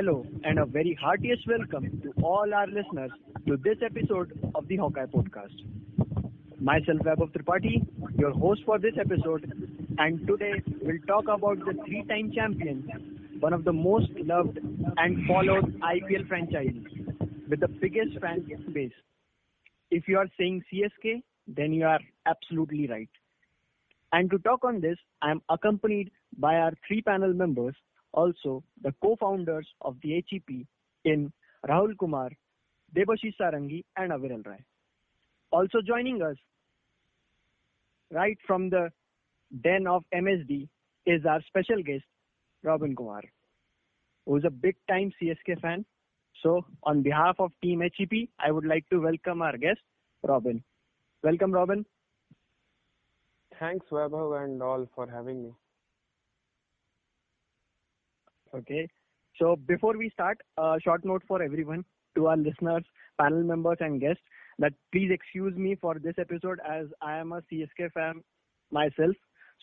Hello, and a very heartiest welcome to all our listeners to this episode of the Hawkeye Podcast. Myself, Vaibhav Tripathi, your host for this episode, and today we'll talk about the three-time champions, one of the most loved and followed IPL franchises with the biggest fan base. If you are saying CSK, then you are absolutely right. And to talk on this, I am accompanied by our three panel members, also the co-founders of the HEP in Rahul Kumar, Debashish Sarangi and Aviral Rai. Also joining us right from the den of MSD is our special guest, Robin Kumar, who is a big time CSK fan. So, on behalf of Team HEP, I would like to welcome our guest, Robin. Welcome, Robin. Thanks, Vaibhav, and all for having me. Okay. So, before we start, a short note for everyone to our listeners, panel members, and guests that please excuse me for this episode as I am a CSK fan myself.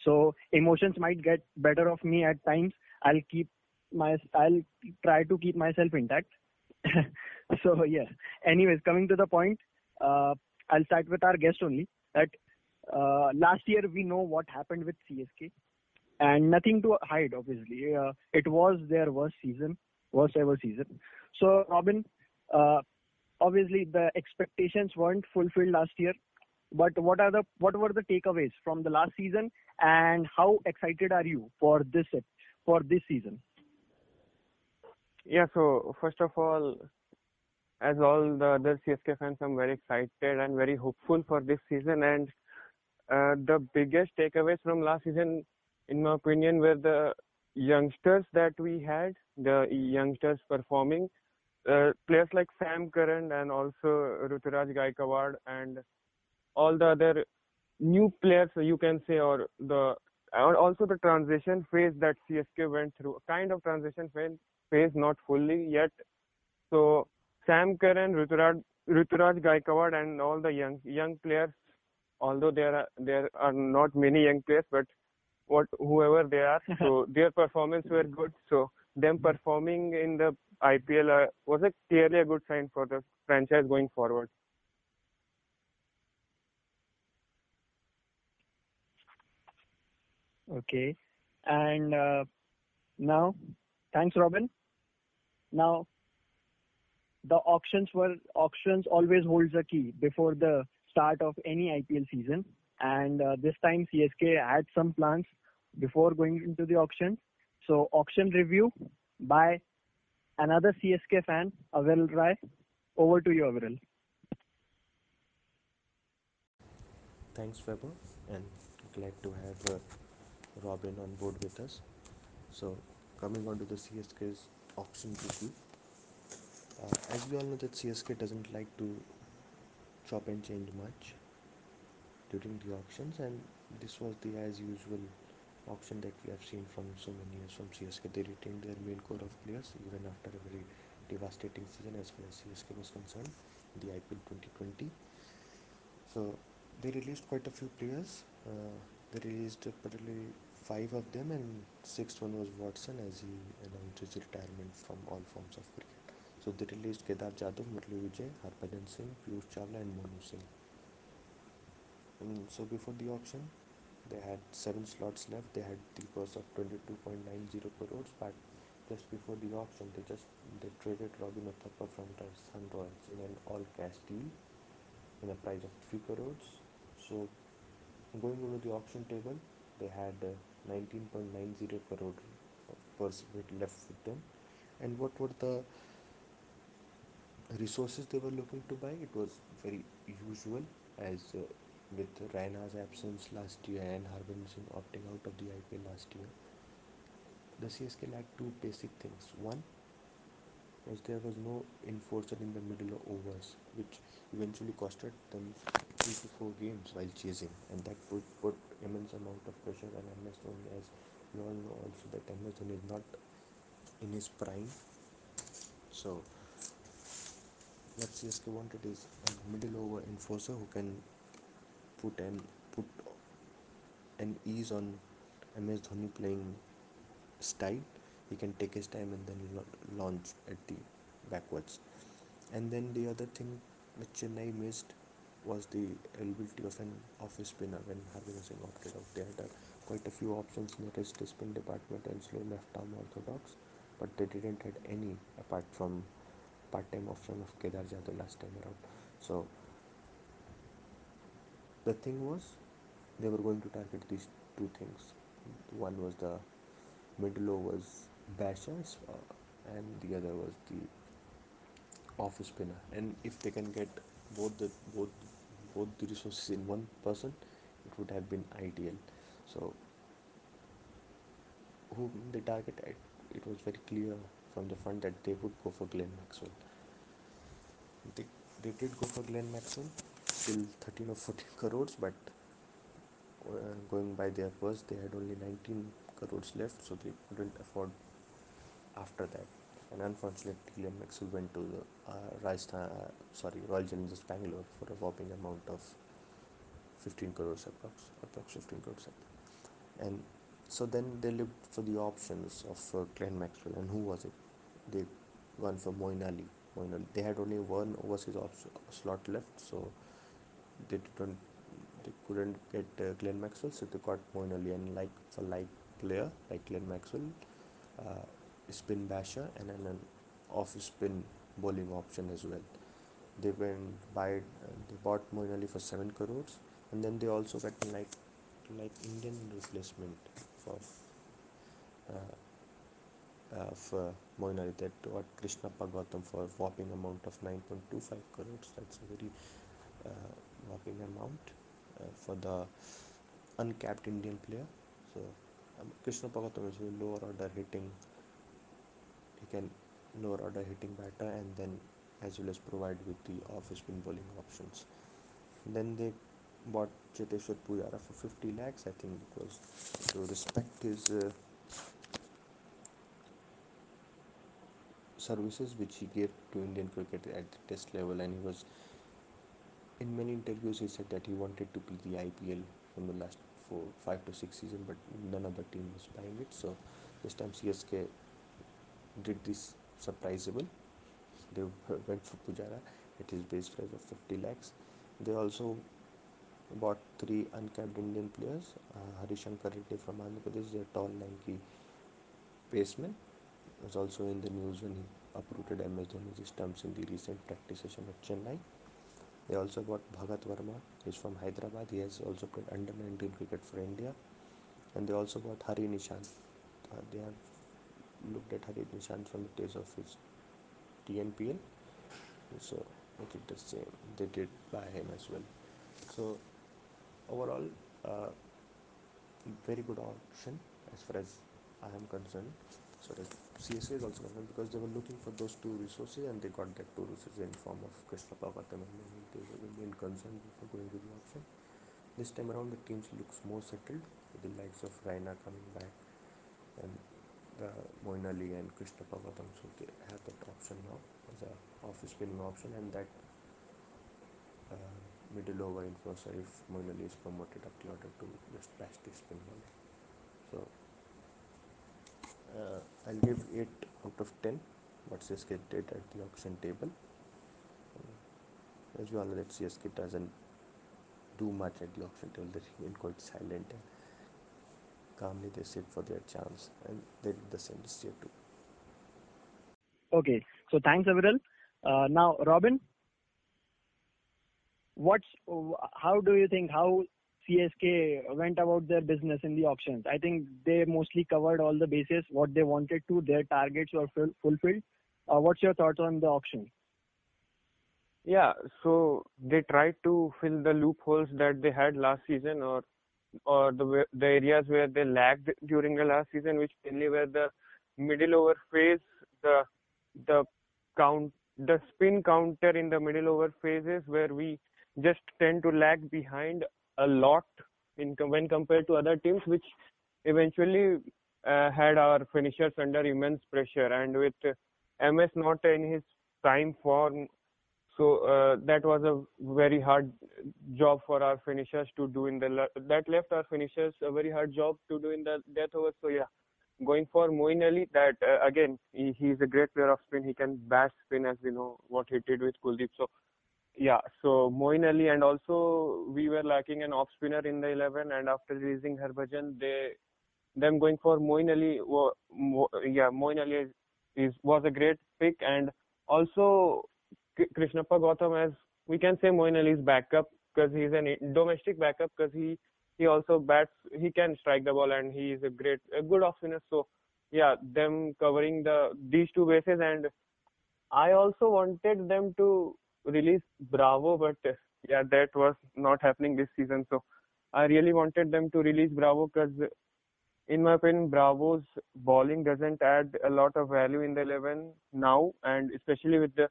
So emotions might get better of me at times. I'll keep my I'll try to keep myself intact. so yeah. Anyways, coming to the point, uh, I'll start with our guest only. That uh, last year we know what happened with CSK, and nothing to hide. Obviously, uh, it was their worst season, worst ever season. So Robin, uh, obviously the expectations weren't fulfilled last year. But what are the what were the takeaways from the last season, and how excited are you for this for this season? Yeah. So first of all, as all the other CSK fans, I'm very excited and very hopeful for this season. And uh, the biggest takeaways from last season, in my opinion, were the youngsters that we had, the youngsters performing. Uh, players like Sam Curran and also Ruturaj Gaikwad and all the other new players you can say or the also the transition phase that CSK went through, a kind of transition phase, phase not fully yet. So Sam Curran, Ruturaj, Ruturaj Gaikwad and all the young young players, although there are there are not many young players, but what whoever they are, so their performance were good. So them performing in the IPL uh, was a clearly a good sign for the franchise going forward. Okay. And uh, now, thanks, Robin. Now, the auctions were auctions always holds a key before the start of any IPL season, and uh, this time CSK had some plans before going into the auction. So, auction review by another CSK fan, Aviral Rai. Over to you, Aviral. Thanks, Vaibhav, and glad to have. Uh, Robin on board with us. So, coming on to the CSK's auction review. Uh, as we all know that CSK doesn't like to chop and change much during the auctions and this was the as usual auction that we have seen from so many years from CSK. They retained their main core of players even after a very devastating season as far as CSK was concerned the IPL 2020. So they released quite a few players. Uh, they released particularly five of them, and sixth one was Watson as he announced his retirement from all forms of cricket. So they released Kedar Jadhav, Murali Vijay, Harbhajan Singh, Piyush Chawla, and Monu Singh. And so before the auction, they had seven slots left. They had the purse of 22.90 crores, but just before the auction, they just they traded Robin Uthappa from Rajasthan Royals in an all-cash deal in a price of 3 crores. So going over the auction table, they had uh, 19.90 crore purse left with them and what were the resources they were looking to buy it was very usual as uh, with Raina's absence last year and Harbhajan Singh opting out of the IPL last year. The CSK lacked two basic things. One was there was no enforcer in the middle overs which eventually costed them three to four games while chasing. And that would put immense amount of pressure on MS Dhoni as we all know also that MS Dhoni is not in his prime. So what CSK wanted is a middle over enforcer who can put an put an ease on MS Dhoni playing style he can take his time and then launch at the backwards. And then the other thing which Chennai missed was the availability of an off spinner when Harbhajan Singh opted out. They had uh, quite a few options in the wrist spin department and slow left arm orthodox, but they didn't had any apart from part-time option of Kedar Jadhav last time around. So the thing was they were going to target these two things. One was the middle overs bashers uh, and the other was the off spinner. And if they can get both the both both the resources in one person, it would have been ideal. So who they targeted, it was very clear from the front that they would go for Glenn Maxwell. They, they did go for Glenn Maxwell, still 13 or 14 crores, but uh, going by their purse, they had only 19 crores left, so they couldn't afford after that. And unfortunately, Glenn Maxwell went to the uh, Rajasthan, uh, sorry, Royal Challengers Bangalore for a whopping amount of 15 crores approx, approx 15 crores. And so then they looked for the options of uh, Glenn Maxwell, and who was it? They went for Moeen Ali. Moeen Ali. They had only one overseas option, slot left, so they didn't, they couldn't get uh, Glenn Maxwell, so they got Moeen Ali, and like for like player like Glenn Maxwell, uh, spin basher, and then an off spin bowling option as well. They went buy, uh, they bought Moeen Ali for seven crores, and then they also got like like Indian replacement for uh, uh, Moeen Ali that got Krishna Gautam for whopping amount of 9.25 crores. That's a very uh, whopping amount uh, for the uncapped Indian player. So um, Krishnappa Gautam is a lower order hitting. He can lower order hitting batter and then as well as provide with the off spin bowling options. Then they bought Cheteshwar Pujara for 50 lakhs, I think, because to respect his uh, services which he gave to Indian cricket at the test level, and he was in many interviews he said that he wanted to play the IPL from the last four, five to six season, but none other team was buying it. So this time CSK did this surprisable. They went for Pujara at his base price of 50 lakhs. They also bought three uncapped Indian players. Uh, Harishankar Reddy from Andhra Pradesh, a tall, lanky paceman, was also in the news when he uprooted MS Dhoni's stumps in the recent practice session at Chennai. They also bought Bhagat Verma. He's from Hyderabad. He has also played under 19 cricket for India. And they also bought Hari Nishan. Uh, they have looked at Hari Nishan from the days of his TNPL. So they did the same. They did buy him as well. So overall, uh, very good option as far as I am concerned. So CSK is also concerned because they were looking for those two resources and they got that two resources in form of Krishnappa Gautam and they were remain concerned before going to the option. This time around, the teams looks more settled with the likes of Raina coming back and the Moeen Ali and Krishnappa Gautam. So they have that option now as a off spinning option and that uh, middle over influencer if Moeen Ali is promoted up to just bash the spin. So uh, I'll give 8 out of 10 what CSK did at the auction table. As we all know that CSK doesn't do much at the auction table, they remain quite silent and calmly they sit for their chance and they did the same this year too. Okay, so thanks Aviral. Uh, now Robin, what's how do you think how CSK went about their business in the auctions. I think they mostly covered all the bases, what they wanted to. Their targets were full, fulfilled. Uh, what's your thoughts on the auction? Yeah, so they tried to fill the loopholes that they had last season, or or the the areas where they lagged during the last season, which mainly were the middle over phase, the the count, the spin counter in the middle over phases, where we just tend to lag behind a lot in when compared to other teams, which eventually uh, had our finishers under immense pressure. And with MS not in his prime form, so uh, that was a very hard job for our finishers to do in the that left our finishers a very hard job to do in the death over. So yeah, going for Moeen Ali. That uh, again, he, he's a great player of spin. He can bash spin, as we know what he did with Kuldeep. So yeah, so Moeen Ali, and also we were lacking an off spinner in the 11, and after releasing Harbhajan, they them going for Moeen Ali. Yeah, Moeen Ali is, is was a great pick, and also Krishnappa Gautam as we can say Moeen Ali's backup because he's a domestic backup because he he also bats he can strike the ball and he is a great a good off spinner so yeah them covering the these two bases and i also wanted them to release bravo but yeah that was not happening this season so i really wanted them to release bravo because in my opinion bravo's bowling doesn't add a lot of value in the 11 now and especially with the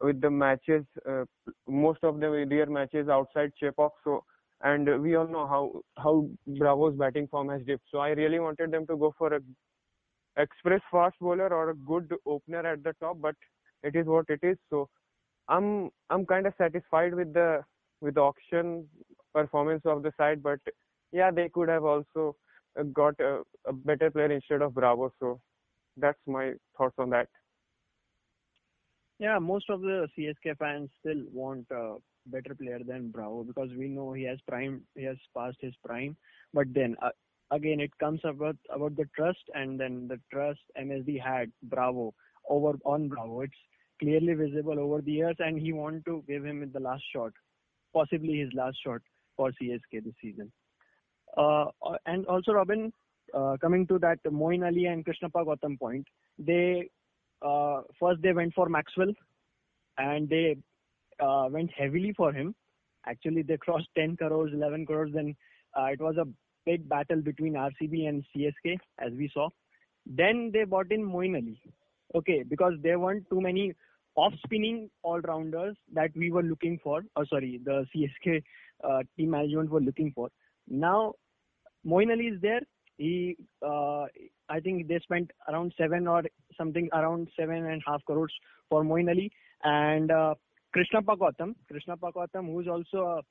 with the matches uh, most of the their matches outside Chepauk so and we all know how how Bravo's batting form has dipped. So I really wanted them to go for a express fast bowler or a good opener at the top, but it is what it is. So I'm I'm kind of satisfied with the with the auction performance of the side, but yeah, they could have also got a, a better player instead of Bravo. So that's my thoughts on that. Yeah, most of the CSK fans still want a better player than Bravo because we know he has prime, he has passed his prime. But then uh, again, it comes about about the trust and then the trust MSD had Bravo over on Bravo. It's clearly visible over the years, and he want to give him the last shot, possibly his last shot for CSK this season. Uh, and also, Robin, uh, coming to that Moeen Ali and Krishnappa Gautam point, they uh, first they went for Maxwell, and they uh, went heavily for him. Actually, they crossed 10 crores, 11 crores. Then uh, it was a big battle between RCB and CSK, as we saw. Then they bought in Moeen Ali. Okay, because there weren't too many off-spinning all-rounders that we were looking for. Oh, sorry, the CSK uh, team management were looking for. Now, Moeen Ali is there. He, uh, I think they spent around seven or something around seven and a half crores for Moeen Ali, and uh, Krishnappa Gautam. Krishnappa Gautam, who is also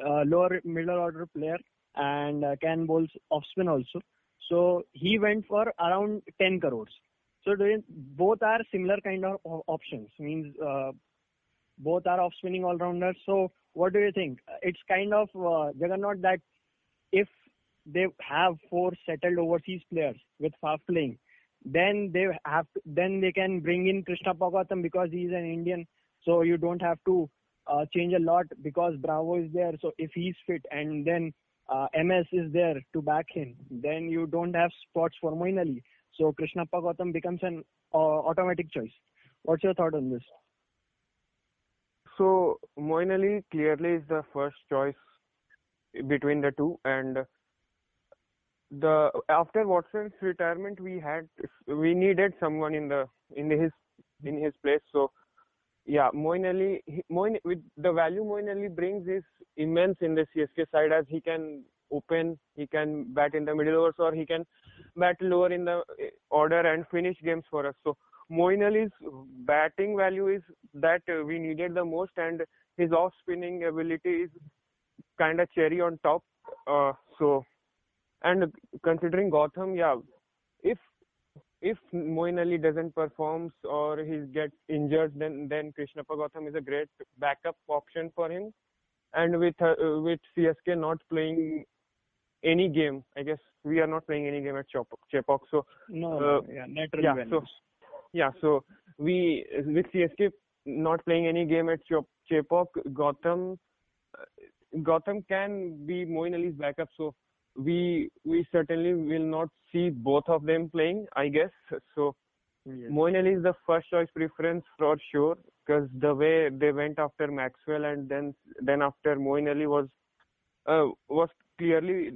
a, a lower middle order player and uh, can bowl off spin also. So he went for around 10 crores. So both are similar kind of options. Means uh, both are off spinning all rounders. So what do you think? It's kind of uh, Juggernaut that if they have four settled overseas players with fast playing, then they have to, then they can bring in Krishna Gautam because he is an Indian so you don't have to uh, change a lot because Bravo is there. So if he's fit and then uh, MS is there to back him, then you don't have spots for Moeen Ali. So Krishnappa Gautam becomes an uh, automatic choice. What's your thought on this? So Moeen Ali clearly is the first choice between the two, and the after Watson's retirement, we had we needed someone in the in his in his place. So yeah, Moeen Ali, Moeen, with the value Moeen Ali brings is immense in the CSK side as he can open, he can bat in the middle overs or he can bat lower in the eh, order and finish games for us. So Moeen Ali's batting value is that we needed the most and his off spinning ability is kind of cherry on top. Uh, so, and considering Gautam, yeah, if if Moeen Ali doesn't perform or he gets injured, then then Krishnappa Gautam is a great backup option for him. And with uh, with CSK not playing any game, I guess we are not playing any game at Chepauk. So no, uh, yeah, yeah, so yeah, so we with CSK not playing any game at Chepauk, Gautam, uh, Gautam can be Moeen Ali's backup. So we we certainly will not see both of them playing, I guess. So yes. Moeen Ali is the first choice preference for sure because the way they went after Maxwell and then then after Moeen Ali was uh, was clearly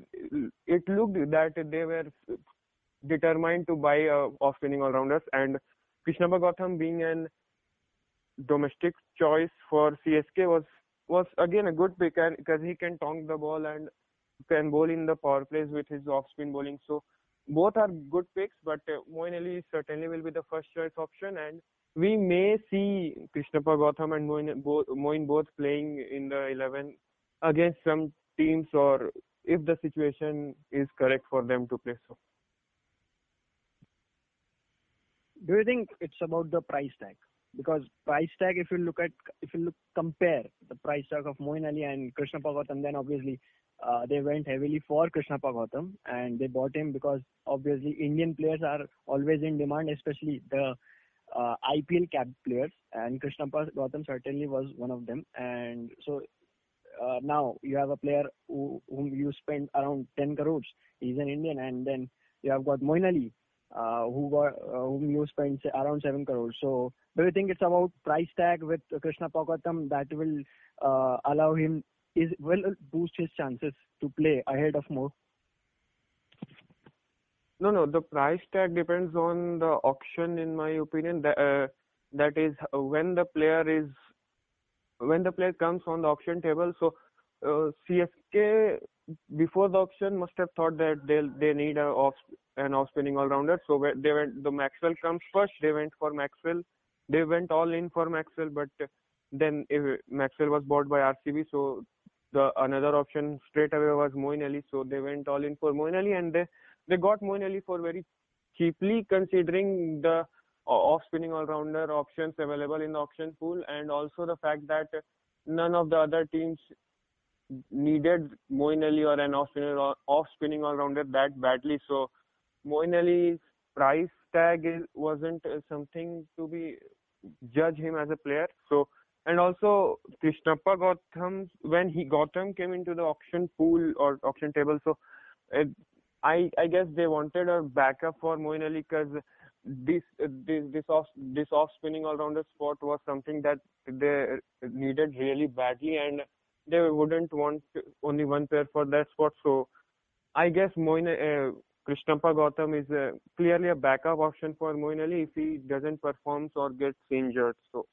it looked that they were determined to buy uh, off spinning all rounders and Krishnappa Gautam being an domestic choice for CSK was was again a good pick because he can tonk the ball and can bowl in the power plays with his off-spin bowling. So both are good picks, but uh, Moeen Ali certainly will be the first choice option, and we may see Krishnappa Gautam and Moeen both, Moeen both playing in the 11 against some teams, or if the situation is correct for them to play so. do you think it's about the price tag? Because price tag, if you look at, if you look compare the price tag of Moeen Ali and Krishna then obviously uh, they went heavily for Krishna and they bought him because obviously Indian players are always in demand, especially the uh, IPL cap players, and Krishna certainly was one of them. And so uh, now you have a player who, whom you spend around 10 crores. He's an Indian, and then you have got Moeen Ali, uh, who got uh, whom you spend around 7 crores. So do you think it's about price tag with Krishna Gautam that will uh, allow him is will boost his chances to play ahead of more? No, no. The price tag depends on the auction, in my opinion. That uh, that is when the player is when the player comes on the auction table. So uh, CSK before the auction must have thought that they they need a off an off spinning all rounder. So they went the Maxwell comes first. They went for Maxwell. They went all in for Maxwell, but then if Maxwell was bought by RCB, so the another option straight away was Moeen Ali. So they went all in for Moeen Ali, and they they got Moeen Ali for very cheaply considering the off spinning all rounder options available in the auction pool and also the fact that none of the other teams needed Moeen Ali or an off spinning off spinning all rounder that badly. So Moeen Ali's price tag is, wasn't something to be judge him as a player. So and also Krishnappa Gautam when he Gautam came into the auction pool or auction table. So it, I I guess they wanted a backup for Moeen Ali because this this this off this off spinning all rounder spot was something that they needed really badly and they wouldn't want only one player for that spot. So I guess Moeen uh, Krishnappa Gautam is uh, clearly a backup option for Moeen Ali if he doesn't perform or gets injured. So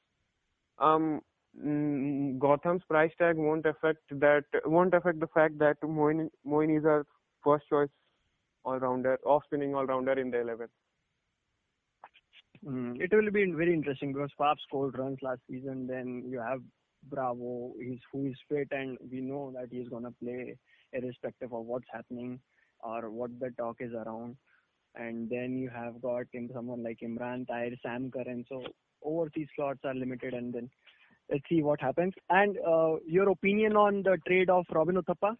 um mm, Gautam's price tag won't affect that won't affect the fact that Moeen is our first choice all rounder, off spinning all rounder in the 11. Mm, it will be very interesting because Faf scored runs last season. Then you have Bravo, he's who is fit, and we know that he's gonna play irrespective of what's happening or what the talk is around. And then you have got someone like Imran Tahir, Sam Curran. So overseas slots are limited, and then let's see what happens. And uh, your opinion on the trade of Robin Uthappa?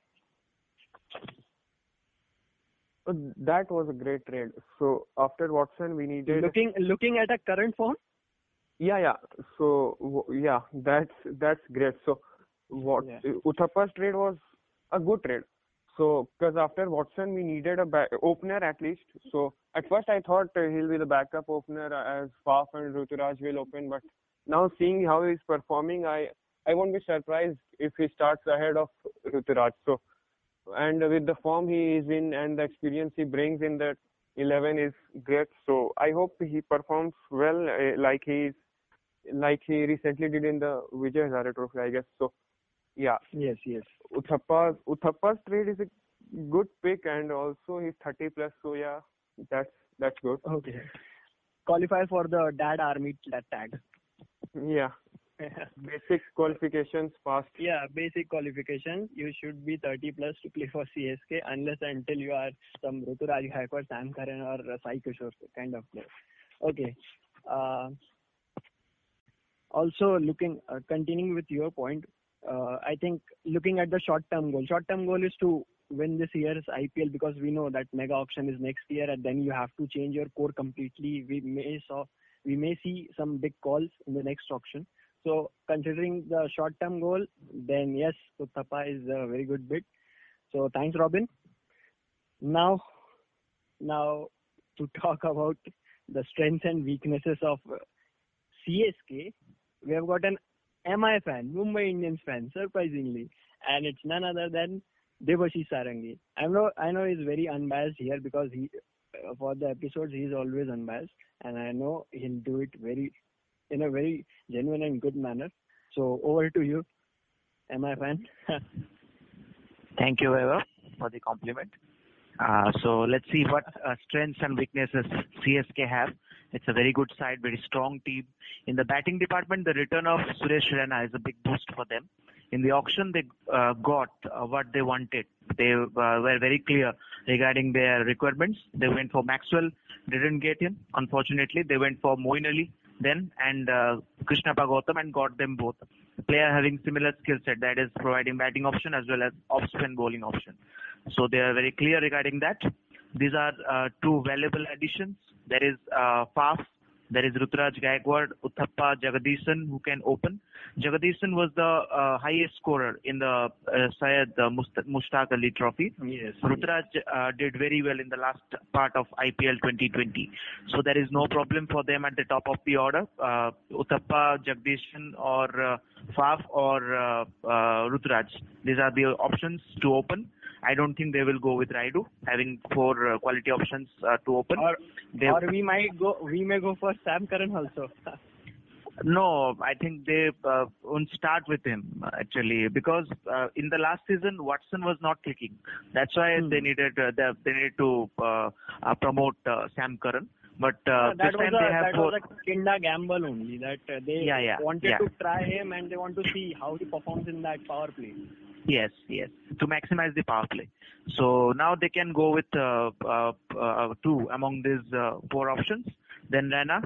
That was a great trade. So after Watson, we needed looking looking at a current form. Yeah, yeah. So yeah, that's that's great. So what yeah. Uthappa's trade was a good trade. So because after Watson, we needed a back, opener at least. So at first I thought uh, he'll be the backup opener as Faf and Ruturaj will open, but now seeing how he's performing, I I won't be surprised if he starts ahead of Ruturaj. So and with the form he is in and the experience he brings in that 11 is great. So I hope he performs well, uh, like he like he recently did in the Vijay Hazare Trophy, I guess. So yeah. Yes, yes. Uthappa's Uthappa's trade is a good pick, and also he's 30 plus. So yeah, that's that's good. Okay. Qualify for the Dad Army tag. Yeah. basic qualifications passed. Yeah, basic qualifications. You should be 30 plus to play for CSK unless until you are some Ruturaj Gaikwad, Sam Curran or Sai Kishore kind of player. Okay. Uh, also looking, uh, continuing with your point, uh, I think looking at the short-term goal. Short-term goal is to win this year's IPL because we know that mega auction is next year and then you have to change your core completely. We may saw we may see some big calls in the next auction. So considering the short-term goal, then yes, Uthappa is a very good bid. So thanks, Robin. Now, now to talk about the strengths and weaknesses of CSK, we have got an MI fan, Mumbai Indians fan, surprisingly, and it's none other than Debashish Sarangi. I know, I know he's very unbiased here because he, for the episodes, he's always unbiased, and I know he'll do it very in a very genuine and good manner. So over to you, MI fan. Thank you, Eva, for the compliment. Uh, so let's see what uh, strengths and weaknesses CSK have. It's a very good side, very strong team. In the batting department, the return of Suresh Raina is a big boost for them. In the auction, they uh, got uh, what they wanted. They uh, were very clear regarding their requirements. They went for Maxwell, didn't get him. Unfortunately, they went for Moeen Ali then and uh, Krishnappa Gautam and got them both. Player having similar skill set that is providing batting option as well as off spin bowling option. So they are very clear regarding that. These are uh, two valuable additions. There is uh, Faf there is Ruturaj Gaikwad, Uthappa, Jagadishan who can open. Jagadishan was the uh, highest scorer in the uh, Syed uh, Mushtaq Ali Trophy. Yes. Ruturaj uh, did very well in the last part of IPL 2020. So there is no problem for them at the top of the order. Uh, Uthappa, Jagadisan or uh, Faf or uh, uh, Ruturaj. These are the options to open. I don't think they will go with Rayudu, having four uh, quality options uh, to open. Or, They- or we might go, we may go for Sam Curran also. No, I think they uh, won't start with him actually because uh, in the last season Watson was not clicking. That's why Hmm. they needed uh, they, they needed to uh, uh, promote uh, Sam Curran. But uh, that was a they have that was a kinda gamble only that uh, they Yeah, yeah, wanted yeah. to try him and they want to see how he performs in that power play. Yes, yes, to maximize the power play. So now they can go with uh, uh, uh, two among these uh, four options. Then Raina,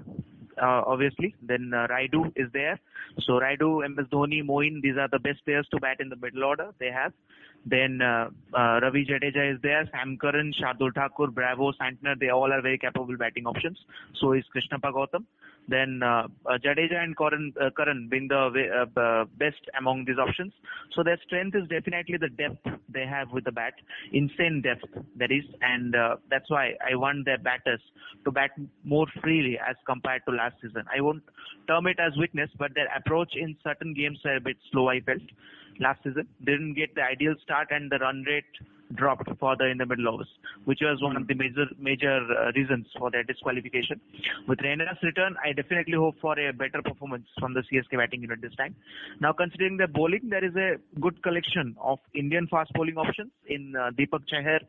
uh, obviously. Then uh, Rayudu is there. So Rayudu, MS Dhoni, Moeen, these are the best players to bat in the middle order. They have. Then uh, uh, Ravi Jadeja is there. Sam Curran, Shardul Thakur, Bravo, Santner, they all are very capable batting options. So is Krishnappa Gautam. Then uh, uh, Jadeja and Karan, uh, being the uh, best among these options. So their strength is definitely the depth they have with the bat. Insane depth that is, and uh, that's why I want their batters to bat more freely as compared to last season. I won't term it as weakness, but their approach in certain games were a bit slow. I felt last season didn't get the ideal start, and the run rate dropped further in the middle overs, which was one of the major major uh, reasons for their disqualification. With Raina's return, I definitely hope for a better performance from the CSK batting unit this time. Now, considering the bowling, there is a good collection of Indian fast bowling options in uh, Deepak Chahar,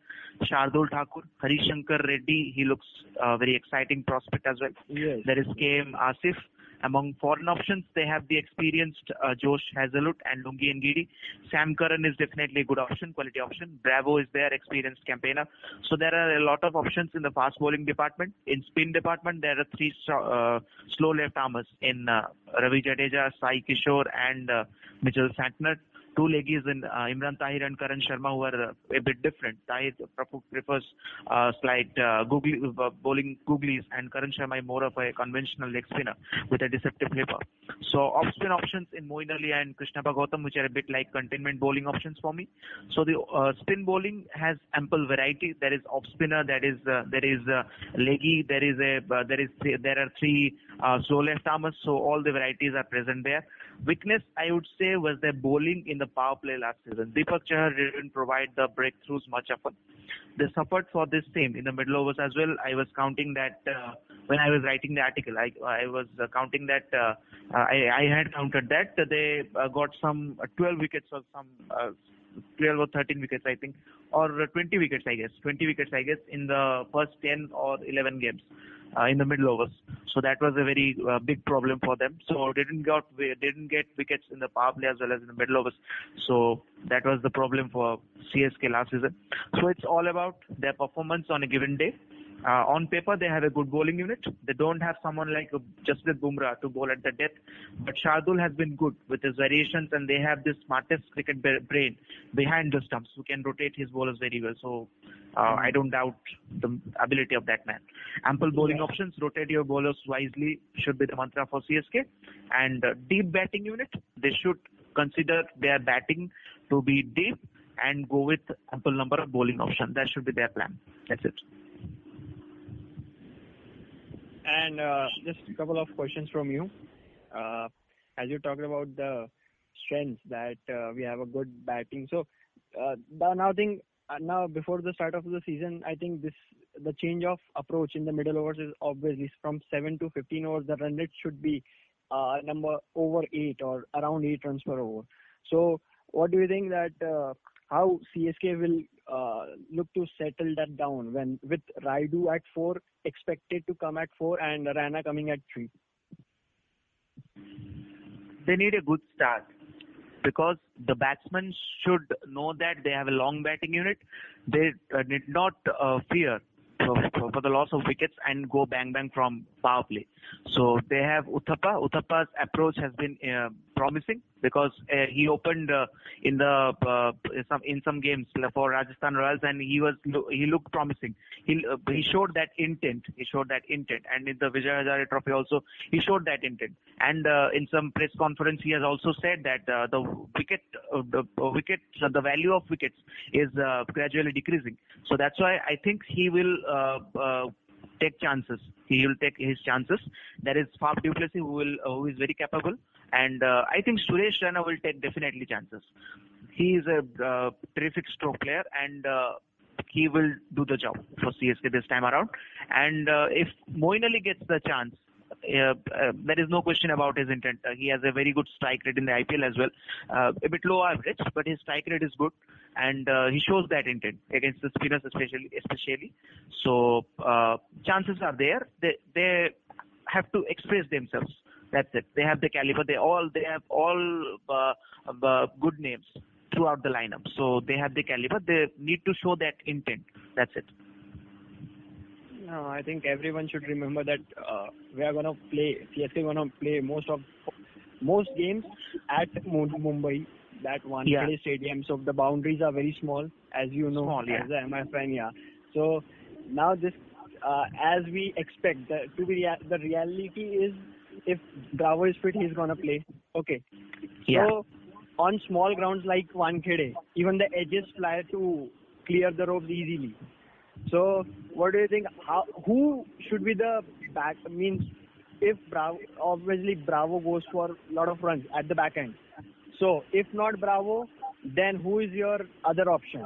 Shardul Thakur, Harishankar Reddy. He looks uh, very exciting prospect as well. Yes. There is KM Asif. Among foreign options, they have the experienced uh, Josh Hazlewood and Lungi Ngidi. Sam Curran is definitely a good option, quality option. Bravo is their experienced campaigner. So there are a lot of options in the fast bowling department. In spin department, there are three uh, slow left armers in uh, Ravi Jadeja, Sai Kishore, and uh, Mitchell Santner. Two leggies in uh, Imran Tahir and Karan Sharma who are uh, a bit different. Tahir pref- prefers uh, slight uh, googly, uh, bowling googlies and Karan Sharma is more of a conventional leg spinner with a deceptive flipper. So off spin options in Moeen Ali and Krishna Gautam which are a bit like containment bowling options for me. So the uh, spin bowling has ample variety. There is off spinner, there is there is leggy, there is a there is there are three slow left armers. So all the varieties are present there. Weakness, I would say, was their bowling in the power play last season. Deepak Chahar didn't provide the breakthroughs much often. They suffered for this same in the middle overs as well. I was counting that uh, when I was writing the article. I I was uh, counting that uh, I I had counted that they uh, got some uh, 12 wickets or some uh, 12 or 13 wickets I think or uh, 20 wickets I guess 20 wickets I guess in the first 10 or 11 games uh, in the middle overs. So that was a very uh, big problem for them. So didn't got didn't get wickets in the power play as well as in the middle overs. So that was the problem for CSK last season. So it's all about their performance on a given day. Uh, on paper, they have a good bowling unit. They don't have someone like uh, Jasprit Bumrah to bowl at the death. but Shardul has been good with his variations, and they have the smartest cricket brain behind the stumps who can rotate his bowlers very well. So uh, I don't doubt the ability of that man. Ample bowling Yeah. options, rotate your bowlers wisely should be the mantra for CSK. And uh, deep batting unit, they should consider their batting to be deep and go with ample number of bowling options. That should be their plan. That's it. And uh, just a couple of questions from you. Uh, as you talked about the strengths that uh, we have a good batting. So now thing now before the start of the season, I think this the change of approach in the middle overs is obviously from seven to 15 overs. The run rate should be number over eight or around eight runs per over. So what do you think that how CSK will uh, look to settle that down when with Rayudu at four expected to come at four and Raina coming at three? They need a good start. because the batsmen should know that they have a long batting unit. They uh, need not uh, fear for, for the loss of wickets and go bang bang from power play. So they have Uthappa. Uthappa's approach has been uh, promising because uh, he opened uh, in the uh, some in some games for Rajasthan Royals and he was he looked promising. He he showed that intent. He showed that intent, and in the Vijay Hazare Trophy also he showed that intent. And uh, in some press conference he has also said that uh, the wicket the wicket the value of wickets is gradually decreasing. So that's why I think he will take chances. He will take his chances. There is Faf du who will uh, who is very capable, and uh, I think Suresh Raina will take definitely chances. He is a uh, terrific stroke player, and uh, he will do the job for CSK this time around. And uh, if Moeen Ali gets the chance, uh, uh, there is no question about his intent. Uh, he has a very good strike rate in the IPL as well. Uh, a bit low average, but his strike rate is good, and he shows that intent against the spinners, especially. Especially, so chances are there. They they have to express themselves. That's it. They have the caliber. They all they have all good names throughout the lineup. So they have the caliber. They need to show that intent. That's it. No, I think everyone should remember that uh, we are gonna play CSK gonna play most of most games at Mumbai, that one yeah. stadium. So the boundaries are very small, as you know, small, yeah. as a MI fan, yeah. So now this, uh, as we expect, the, to be rea- the reality is, if Bravo is fit, he's gonna play. Okay. Yeah. So on small grounds like Wankhede, even the edges fly to clear the ropes easily. So, what do you think? How who should be the back? Means if Bravo, obviously Bravo goes for a lot of runs at the back end. So, if not Bravo, then who is your other option?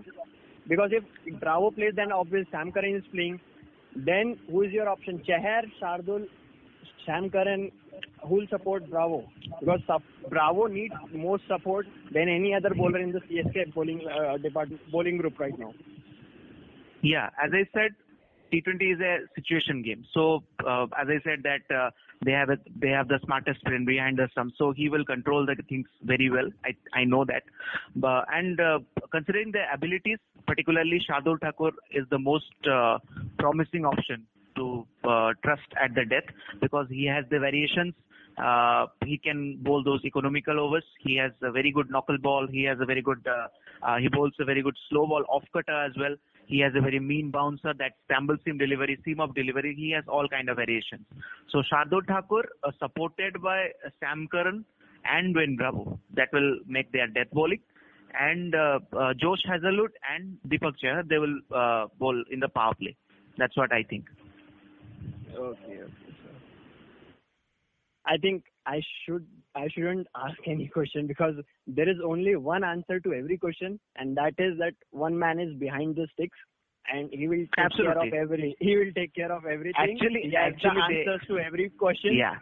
Because if Bravo plays, then obviously Sam Curran is playing. Then who is your option? Chahar, Shardul, Sam Curran, who will support Bravo? Because Bravo needs more support than any other bowler in the CSK bowling uh, department, bowling group right now. Yeah, as I said, T20 is a situation game. So uh, as I said that uh, they have a, they have the smartest brain behind the stump, so he will control the things very well. I I know that, but, and uh, considering the abilities, particularly Shardul Thakur is the most uh, promising option to uh, trust at the death because he has the variations. Uh, he can bowl those economical overs. He has a very good knuckle ball. He has a very good. he bowls a very good slow ball off cutter as well he has a very mean bouncer that stumbles seam delivery, seam of delivery. He has all kind of variations. So Shardul Thakur, uh, supported by uh, Sam Curran and Dwayne Bravo, that will make their death bowling. And uh, uh, Josh Hazlewood and Deepak Chahar, they will bowl in the power play. That's what I think. Okay, okay. I think I should I shouldn't ask any question because there is only one answer to every question, and that is that one man is behind the sticks, and he will take Absolutely. care of every. He will take care of everything. Actually, he has actually the answers they, to every question. Yeah.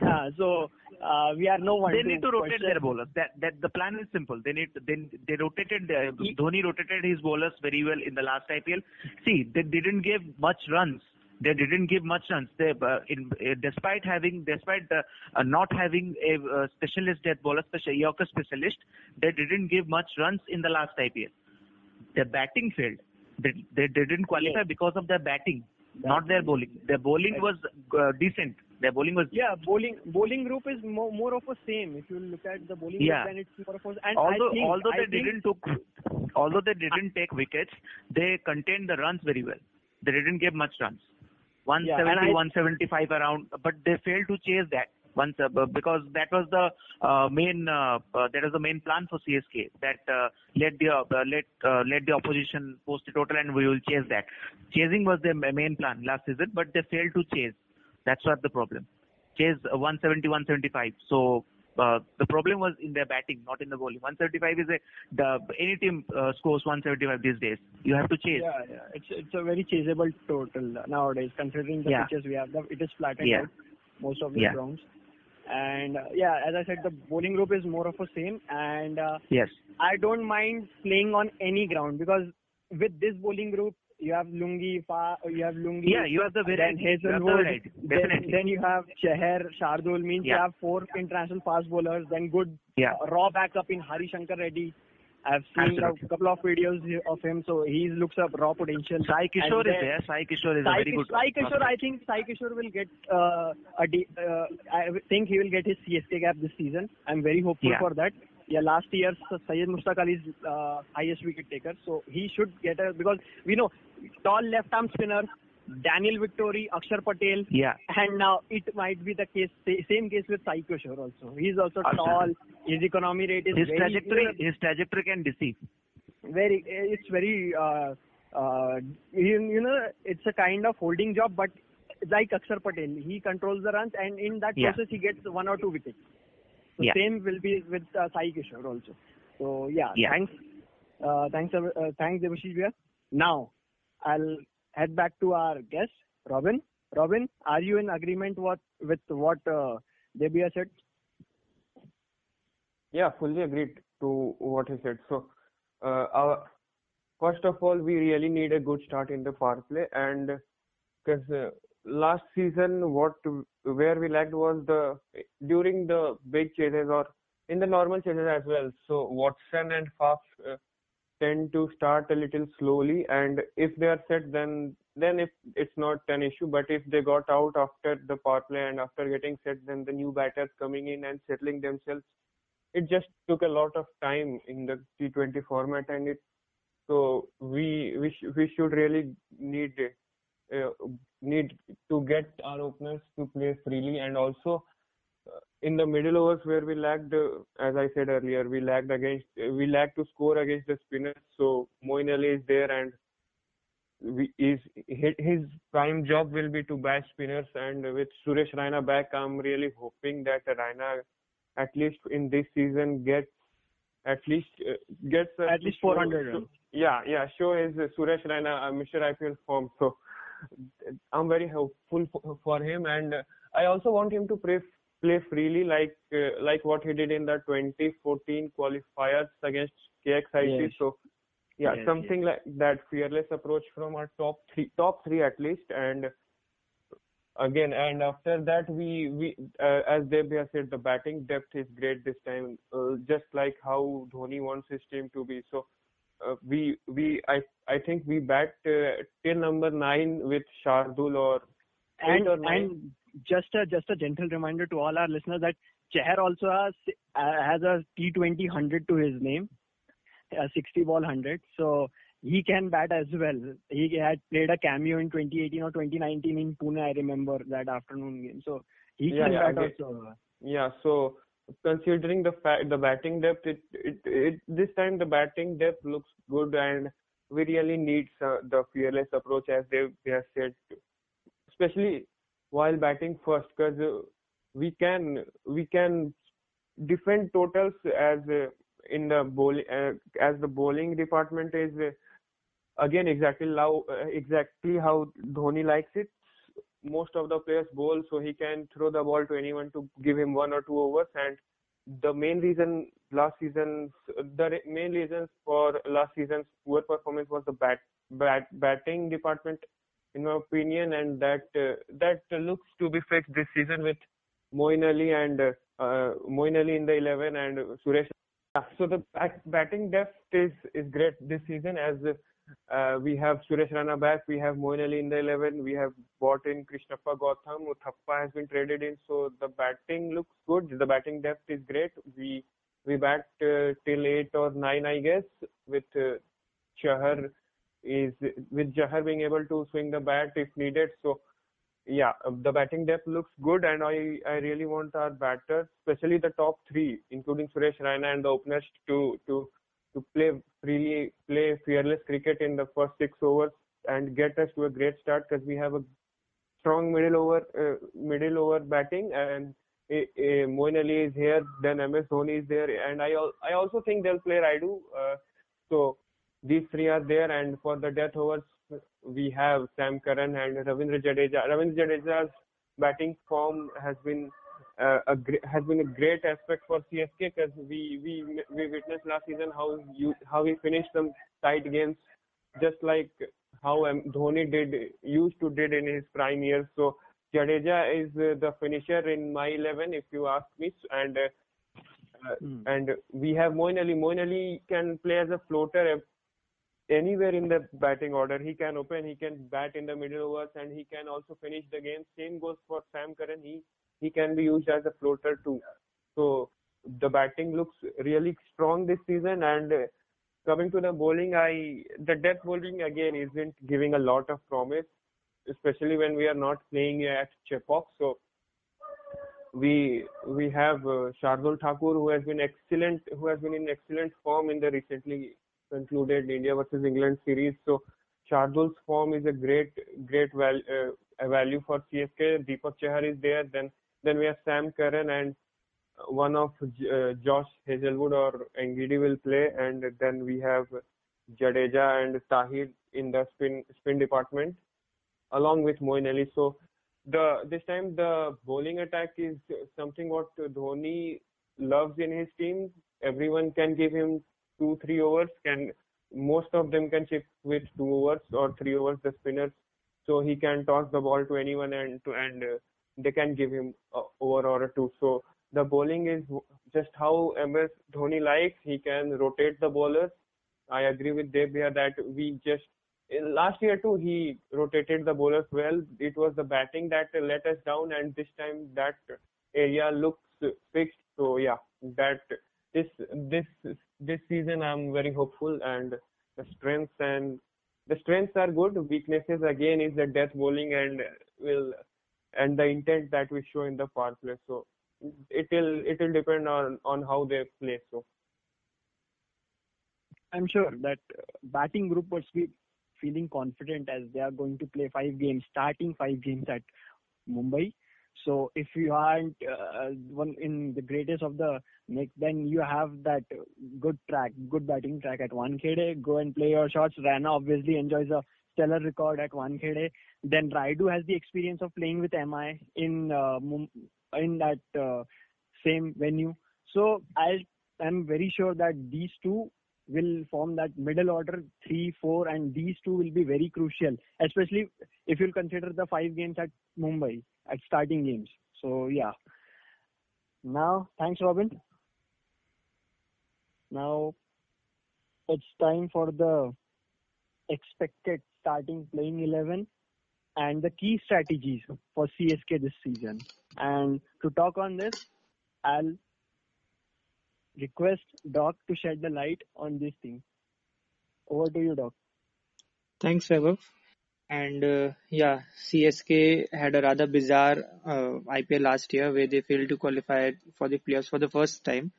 Uh, so uh, we are no one. They need to rotate question. their bowlers. That that the plan is simple. They need they they rotated. Uh, Dhoni rotated his bowlers very well in the last IPL. See, they didn't give much runs they didn't give much runs. They, uh, in, uh, despite having, despite uh, uh not having a uh, specialist death bowler, special Yorker specialist, they didn't give much runs in the last IPL. Their batting failed. They, they, didn't qualify because of their batting, That's not their bowling. Their bowling was uh, decent. Their bowling was yeah. Bowling bowling group is more, more of a same. If you look at the bowling yeah. group, it's more of a and although think, although they didn't took although they didn't take wickets, they contained the runs very well. They didn't give much runs. 170, yeah, 175 around, but they failed to chase that once uh, because that was the uh, main uh, uh, that was the main plan for CSK that uh, let the uh, let let the opposition post a total and we will chase that. Chasing was the main plan last season, but they failed to chase. That's what the problem. Chase 170, 175. So uh, the problem was in their batting, not in the bowling. 175 is a the any team uh, scores 175 these days. You have to chase. Yeah, yeah. It's it's a very chaseable total nowadays, considering the yeah. pitches we have. It is flattened yeah. out most of the yeah. grounds. And uh, yeah, as I said, the bowling group is more of a same. And uh, yes, I don't mind playing on any ground because with this bowling group, you have Lungi, Fa, you have Lungi. Yeah, you have the then variety. Hazlewood. Then, then you have Chahar, Shardul. Means you have four international fast bowlers. Then good Yeah. uh, raw backup in Hari Shankar Reddy. I've seen Absolutely. a couple of videos of him, so he looks up raw potential. Sai Kishore is there. Sai Kishore is a Sai, very good. Sai Kishore. I think Sai Kishore will get uh, a de- uh, I think he will get his CSK cap this season. I'm very hopeful Yeah. for that. Yeah, last year Syed Mushtaq Ali is uh, highest wicket taker, so he should get a because we know tall left arm spinner Daniel Vettori, Akshar Patel, Yeah. and now it might be the case same case with Sai Kishore also. He's also Absolutely. tall. His economy rate is His very trajectory, his trajectory can deceive. very it's very uh, uh, you, you know it's a kind of holding job but like Akshar Patel he controls the runs and in that Yeah. process he gets one or two wickets so Yeah. same will be with uh, Sai Kishore also so yeah, Yeah. thanks uh, thanks uh, thanks Devashish Bhaiya. now I'll head back to our guest Robin Robin are you in agreement what with what uh, Debia said Yeah, fully agreed to what he said. So, uh, our first of all, we really need a good start in the power play, and because uh, last season, what where we lacked was the during the big chases or in the normal chases as well. So Watson and Faf uh, tend to start a little slowly, and if they are set, then then if it's not an issue. But if they got out after the power play and after getting set, then the new batters coming in and settling themselves it just took a lot of time in the T20 format, and it so we we sh- we should really need uh, need to get our openers to play freely, and also uh, in the middle overs where we lacked, uh, as I said earlier, we lacked against we lacked to score against the spinners. So Moeen Ali is there, and we, is his prime job will be to bash spinners, and with Suresh Raina back, I'm really hoping that Raina at least in this season gets at least uh, gets At least 400 show- runs. Yeah, yeah. Show his uh, Suresh Raina uh, Mr. IPL form. So I'm very hopeful for, him, and I also want him to play play freely like uh, like what he did in the 2014 qualifiers against KXIP. Yes. So yeah, Yes, something like that fearless approach from our top three top three at least, and again and after that we we uh, as Debya said the batting depth is great this time uh, just like how Dhoni wants his team to be so we we I I think we bat uh, till number 9 with Shardul or and or nine. and just a just a gentle reminder to all our listeners that Chahar also has uh, has a T20 hundred to his name, a 60 ball hundred. So he can bat as well. He had played a cameo in 2018 or 2019 in Pune. I remember that afternoon game. So he Yeah, can yeah, bat also. Yeah, so considering the fact the batting depth, it, it it this time the batting depth looks good, and we really need uh, the fearless approach as they they have said, especially while batting first, because uh, we can we can defend totals as uh, in the bowling uh, as the bowling department is again exactly how exactly how Dhoni likes it most of the players bowl so he can throw the ball to anyone to give him one or two overs. And the main reason last season the main reasons for last season's poor performance was the bat, bat batting department in my opinion. And that uh, that looks to be fixed this season with Moeen Ali and uh, uh, Moeen Ali in the 11 and Suresh. So the bat- batting depth is is great this season as uh, we have Suresh Raina back, we have Moeen Ali in the 11, we have bought in Krishnappa Gautam, Uthappa has been traded in, so the batting looks good. The batting depth is great. We we bat uh, till eight or nine, I guess, with uh, Chahar is with Chahar being able to swing the bat if needed. So yeah, uh, the batting depth looks good, and I I really want our batters, especially the top three, including Suresh Raina and the openers, to to to play freely, play fearless cricket in the first six overs and get us to a great start because we have a strong middle over uh, middle over batting and uh, uh, Moeen Ali is here, then MS Dhoni is there, and I I also think they'll play Rayudu. Uh, so these three are there, and for the death overs we have Sam Curran and Ravindra Jadeja. Ravindra Jadeja's batting form has been uh, a has been a great aspect for CSK because we we we witnessed last season how you how he finished some tight games, just like how um, Dhoni did used to did in his prime years. So Jadeja is uh, the finisher in my 11, if you ask me, and uh, Hmm. and we have Moeen Ali. Moeen Ali can play as a floater ev- anywhere in the batting order. He can open, he can bat in the middle overs, and he can also finish the game. Same goes for Sam Curran. He he can be used as a floater too. So the batting looks really strong this season. And uh, coming to the bowling, I the death bowling again isn't giving a lot of promise, especially when we are not playing at Chepauk. So we we have uh, Shardul Thakur who has been excellent, who has been in excellent form in the recently concluded India versus England series. So Shardul's form is a great great val, uh, value for CSK. Deepak Chahar is there. Then then we have Sam Curran and one of uh, Josh Hazlewood or Ngidi will play, and then we have Jadeja and Tahir in the spin spin department, along with Moeen Ali. So the this time the bowling attack is something what Dhoni loves in his team. Everyone can give him two three overs. Can most of them can chip with two overs or three overs. The spinners, so he can toss the ball to anyone and to and uh, they can give him a over or a two. So the bowling is just how MS Dhoni likes. He can rotate the bowlers. I agree with Deb here that we just last year too he rotated the bowlers well. It was the batting that let us down, and this time that area looks fixed. So yeah, that this this this season I'm very hopeful, and the strengths and the strengths are good. Weaknesses again is the death bowling and will and the intent that we show in the power play. So it will it will depend on on how they play. So I'm sure that uh, batting group be feeling confident as they are going to play five games, starting five games at Mumbai. So if you aren't uh, one in the greatest of the mix, then you have that good track, good batting track at Wankhede. Go and play your shots. Raina obviously enjoys a stellar record at Wankhede. Then Rayudu has the experience of playing with MI in uh, in that uh, same venue. So I am very sure that these two will form that middle order three, four, and these two will be very crucial, especially if you'll consider the five games at Mumbai at starting games. So yeah. Now, thanks, Robin. Now, it's time for the expected starting playing 11 and the key strategies for CSK this season. And to talk on this, I'll request Doc to shed the light on this thing. Over to you, Doc. Thanks, Vaibhav. And uh, yeah, CSK had a rather bizarre uh, IPL last year where they failed to qualify for the playoffs for the first time.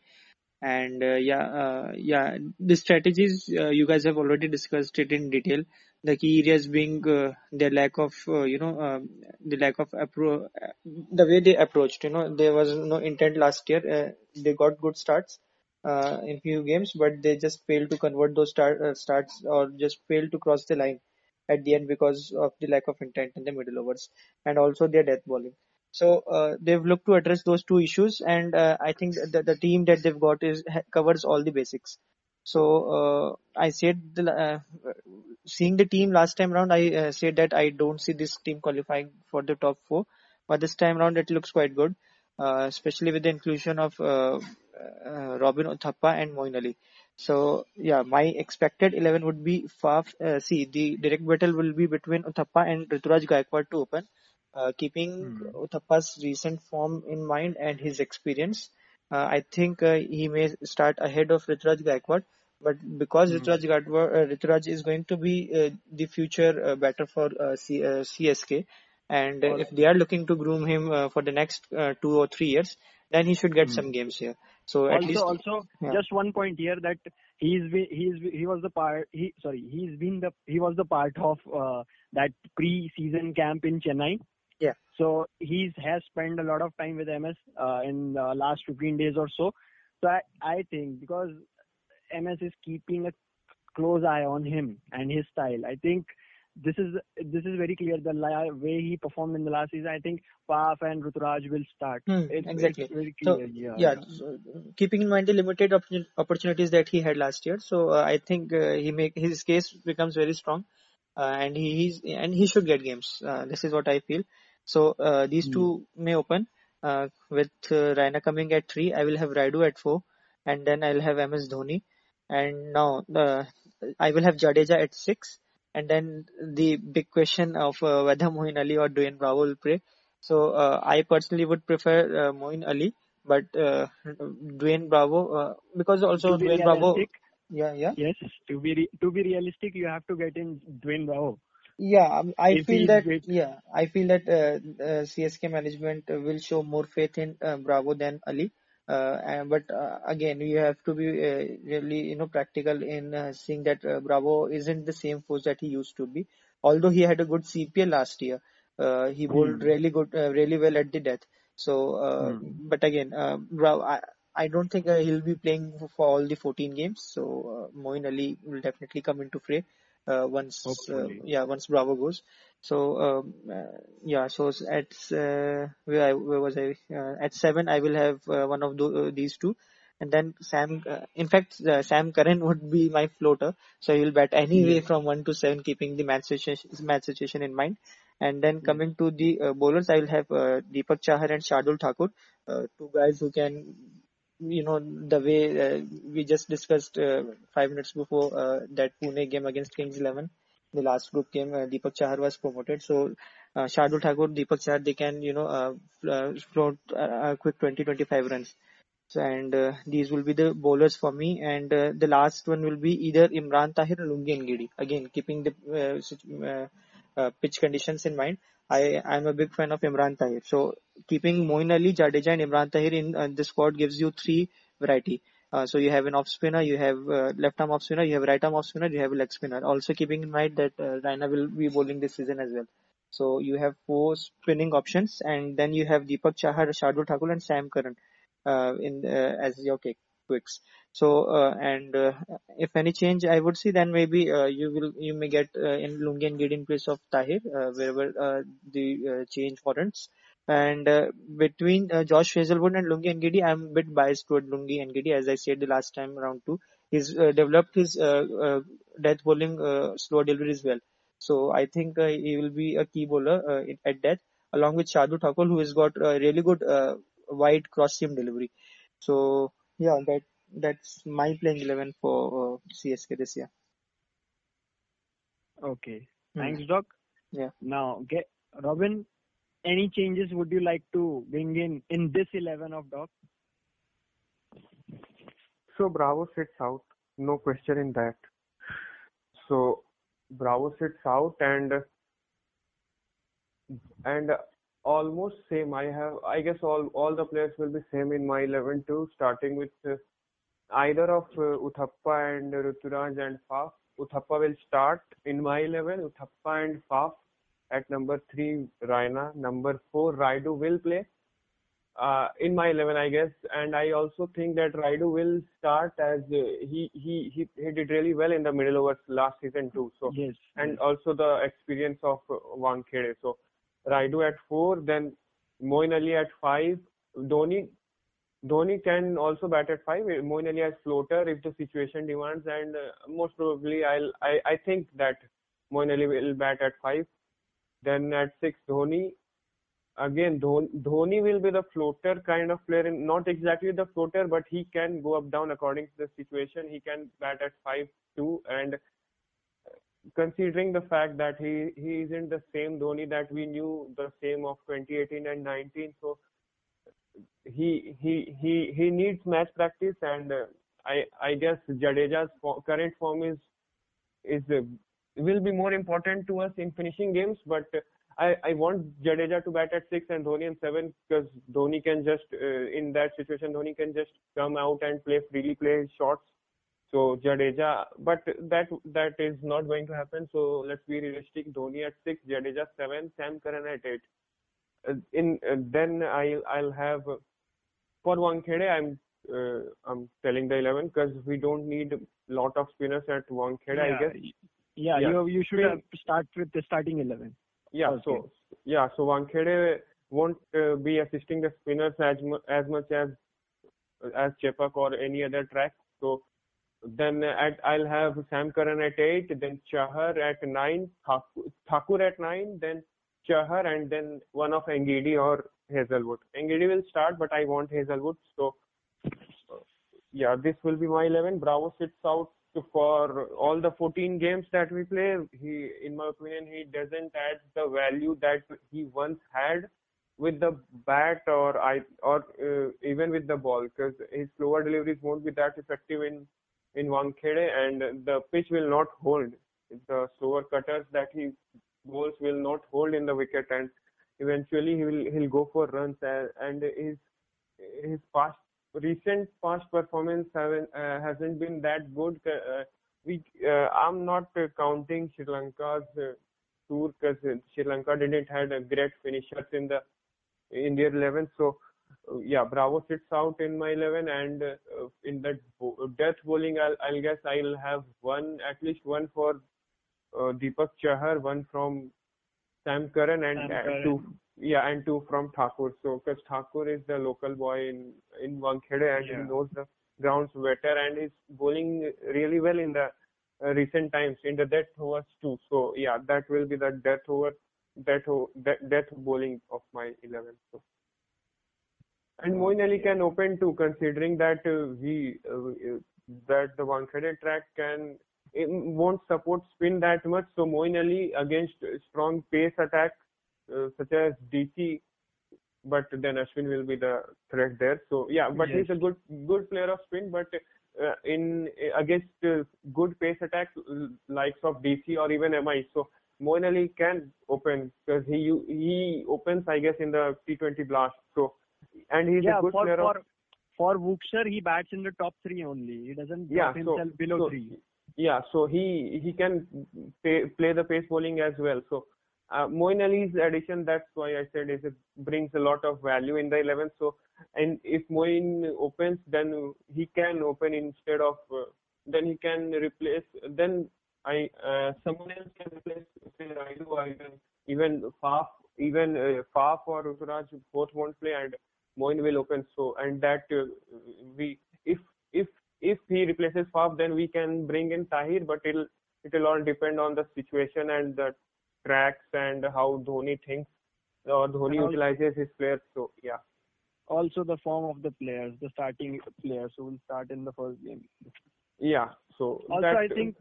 And uh, yeah, uh, yeah, the strategies uh, you guys have already discussed it in detail. The key areas being uh, their lack of, uh, you know, um, the lack of appro- the way they approached. You know, there was no intent last year. Uh, they got good starts uh, in few games, but they just failed to convert those uh, starts or just failed to cross the line at the end because of the lack of intent in the middle overs and also their death bowling. So uh, they've looked to address those two issues, and uh, I think that the team that they've got is covers all the basics. So uh, I said, the, uh, seeing the team last time round, I uh, said that I don't see this team qualifying for the top four, but this time round it looks quite good, uh, especially with the inclusion of uh, uh, Robin Uthappa and Moeen Ali. So yeah, my expected 11 would be Faf. Uh, see, the direct battle will be between Uthappa and Ruturaj Gaikwad to open. Uh, keeping Uthappa's recent form in mind and his experience, I think uh, he may start ahead of Ruturaj Gaikwad. But because Ruturaj Gaikwad, uh, Ruturaj is going to be uh, the future uh, batter for uh, C, uh, CSK, and uh, if they are looking to groom him uh, for the next uh, two or three years, then he should get some games here. So at also, least also, yeah. just one point here that he's be- he's he was the part he sorry he's been the he was the part of uh, that pre-season camp in Chennai. Yeah. So he has spent a lot of time with MS uh, in the last 15 days or so. So I, I think because MS is keeping a close eye on him and his style, I think this is this is very clear. The way he performed in the last season, I think Faf and Ruturaj will start. Hmm, It's, exactly. very So, yeah, yeah, so, keeping in mind the limited opportun- opportunities that he had last year, so uh, I think uh, he make his case becomes very strong. uh, and he he's, and he should get games. Uh, this is what I feel. So uh, these Hmm. two may open uh, with uh, Raina coming at three. I will have Rayudu at four, and then I'll have MS Dhoni, and now uh, I will have Jadeja at six, and then the big question of uh, whether Moeen Ali or Dwayne Bravo will play. So uh, I personally would prefer uh, Moeen Ali, but uh, Dwayne Bravo uh, because also Dwayne Bravo. Yeah, yeah. yes, to be re- to be realistic, you have to get in Dwayne Bravo. Yeah, um, I If feel that. with- Yeah, I feel that uh, uh, CSK management uh, will show more faith in uh, Bravo than Ali. Uh, and, but uh, again, you have to be uh, really, you know, practical in uh, seeing that uh, Bravo isn't the same force that he used to be. Although he had a good CPL last year, uh, he bowled Hmm. really good, uh, really well at the death. So, uh, Hmm. but again, uh, Bravo, I, I don't think uh, he'll be playing for all the 14 games. So, uh, Moeen Ali will definitely come into fray once uh, yeah once Bravo goes. So um, uh, yeah, so at uh, where, I, where was I? Uh, at seven, I will have uh, one of uh, these two, and then Sam. Uh, in fact, uh, Sam Curran would be my floater, so he will bat anyway from one to seven, keeping the match situation, match situation in mind. And then coming to the uh, bowlers, I will have uh, Deepak Chahar and Shardul Thakur, uh, two guys who can you know the way uh, we just discussed uh, five minutes before uh, that Pune game against Kings Eleven, the last group game, uh, Deepak Chahar was promoted. So uh, Shardul Thakur, Deepak Chahar, they can you know uh, uh, float uh, a quick 20-25 runs. So, and uh, these will be the bowlers for me. And uh, the last one will be either Imran Tahir or Lungi Ngidi. Again, keeping the uh, uh, uh, pitch conditions in mind. I I'm a big fan of Imran Tahir. So keeping Moeen Ali, Jadeja, and Imran Tahir in uh, the squad gives you three variety. Uh, so you have an off spinner, you have uh, left arm off spinner, you have right arm off spinner, you have a leg spinner. Also keeping in mind that uh, Raina will be bowling this season as well. So you have four spinning options, and then you have Deepak Chahar, Shardul Thakur, and Sam Curran uh, in uh, as your kick quicks. So uh, and uh, if any change, I would see then maybe uh, you will you may get uh, in Lungi Ngidi in place of Tahir uh, wherever uh, the change warrants. And between Josh Hazlewood and Lungi Ngidi, I'm a bit biased toward Lungi Ngidi, as I said the last time around too. He's developed his death bowling slow deliveries well. So I think he will be a key bowler at death, along with Shardul Thakur, who has got a really good wide cross seam delivery. So yeah, that that's my playing eleven for uh, CSK this year. Okay. Hmm. Thanks, Doc. Yeah. Now, get Robin. Any changes would you like to bring in in this eleven of Doc? So Bravo sits out, no question in that. So Bravo sits out and and almost same. I have, I guess all all the players will be same in my 11 too, starting with uh, either of uh, Uthappa and Ruturaj and Faf. Uthappa will start in my 11. Uthappa and Faf at number three, Raina. Number four, Rayudu will play uh, in my 11, I guess. And I also think that Rayudu will start as uh, he, he he he did really well in the middle overs last season too. So Yes. and also the experience of uh, Wankhede. So Rayudu at four, then Moeen Ali at five. Dhoni Dhoni can also bat at five. Moeen Ali as floater if the situation demands, and uh, most probably I'll I I think that Moeen Ali will bat at five. Then at six Dhoni. Again, Dhoni, will be the floater kind of player, not exactly the floater, but he can go up down according to the situation. He can bat at five too, and considering the fact that he he isn't the same Dhoni that we knew the same of 2018 and 19 so he he he he needs match practice and uh, I I guess Jadeja's current form is is uh, will be more important to us in finishing games but uh, I I want Jadeja to bat at 6 and Dhoni in 7 because Dhoni can just uh, in that situation Dhoni can just come out and play freely play shots so Jadeja, but that that is not going to happen. So let's be realistic. Dhoni at six, Jadeja seven, Sam Curran at eight. Uh, in uh, then I'll I'll have uh, for Wankhede. I'm uh, I'm telling the eleven because we don't need a lot of spinners at Wankhede. I guess. Yeah, Yeah. you you should start with the starting eleven. Yeah. Okay. So yeah. So Wankhede won't uh, be assisting the spinners as mu- as much as as Chepauk or any other track. So then at I'll have Sam Curran at eight, then Chahar at nine, Thakur, at nine, then Chahar, and then one of Ngidi or Hazlewood. Ngidi will start, but I want Hazlewood, So yeah, this will be my eleven. Bravo sits out for all the 14 games that we play. He, in my opinion, he doesn't add the value that he once had with the bat or I or uh, even with the ball because his slower deliveries won't be that effective in in Wankhede and the pitch will not hold. The slower cutters that he bowls will not hold in the wicket and eventually he will he'll go for runs and, his his past recent past performance haven't uh, hasn't been that good. Uh, we uh, I'm not counting Sri Lanka's uh, tour because Sri Lanka didn't had a great finishers in the in their 11. So yeah, Bravo sits out in my 11, and uh, in that bo- death bowling, I'll, I'll guess I'll have one at least one for uh, Deepak Chahar, one from Sam Curran, and Sam Curran. two yeah, and two from Thakur. So because Thakur is the local boy in in Wankhede and Yeah. he knows the grounds better and is bowling really well in the uh, recent times in the death overs too. So yeah, that will be the death over death o- death, death bowling of my 11. So. And Moeen Ali can open too, considering that uh, we uh, uh, that the Wankhede track can won't support spin that much. So Moeen Ali against strong pace attack uh, such as DC, but then Ashwin will be the threat there. So yeah, but he's a good good player of spin, but uh, in against uh, good pace attacks likes of DC or even MI. So Moeen Ali can open because he he opens I guess in the T20 blast. So and he's yeah, a good for player of for for Wuxer, he bats in the top three only. He doesn't Yeah, so- himself below so- three. Yeah, so he he can pay, play the pace bowling as well. So uh, Moeen Ali's addition, that's why I said is it brings a lot of value in the 11. So and if Moeen opens, then he can open instead of uh, then he can replace then I uh, someone else can replace say Rayudu or even even Faf even uh, Faf or Ruturaj both won't play and Moeen will open. So and that uh, we if if if he replaces Faf, then we can bring in Tahir, but it'll it'll all depend on the situation and the tracks and how Dhoni thinks or Dhoni also- utilizes his players. So yeah, Also, the form of the players, the starting players who will start in the first game. yeah. So Also, that, I think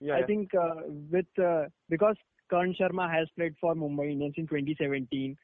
yeah, I yeah. think uh, with uh, because Karan Sharma has played for Mumbai Indians in 2017.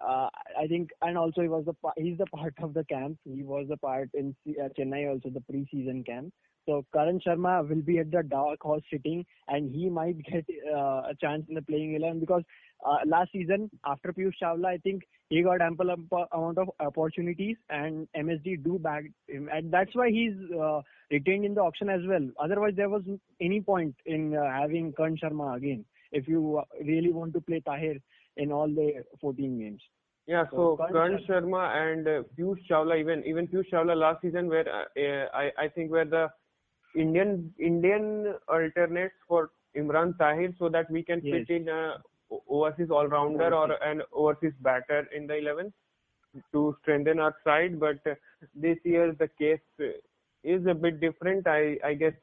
Uh, I think, and also he was the he's the part of the camp. He was the part in uh, Chennai also the pre-season camp. So Karan Sharma will be at the dark horse sitting, and he might get uh, a chance in the playing eleven because uh, last season after Piyush Chawla, I think he got ample amp- amount of opportunities, and MSD do back him, and that's why he's uh, retained in the auction as well. Otherwise, there was any point in uh, having Karan Sharma again if you uh, really want to play Tahir in all the 14 games. Yeah, So, so Karan Sharma and uh, Piyush Chawla, even even Piyush Chawla last season, where uh, I I think were the Indian Indian alternates for Imran Tahir, so that we can Yes. fit in a overseas all rounder or an overseas batter in the 11 to strengthen our side. But uh, this year the case is a bit different. I I guess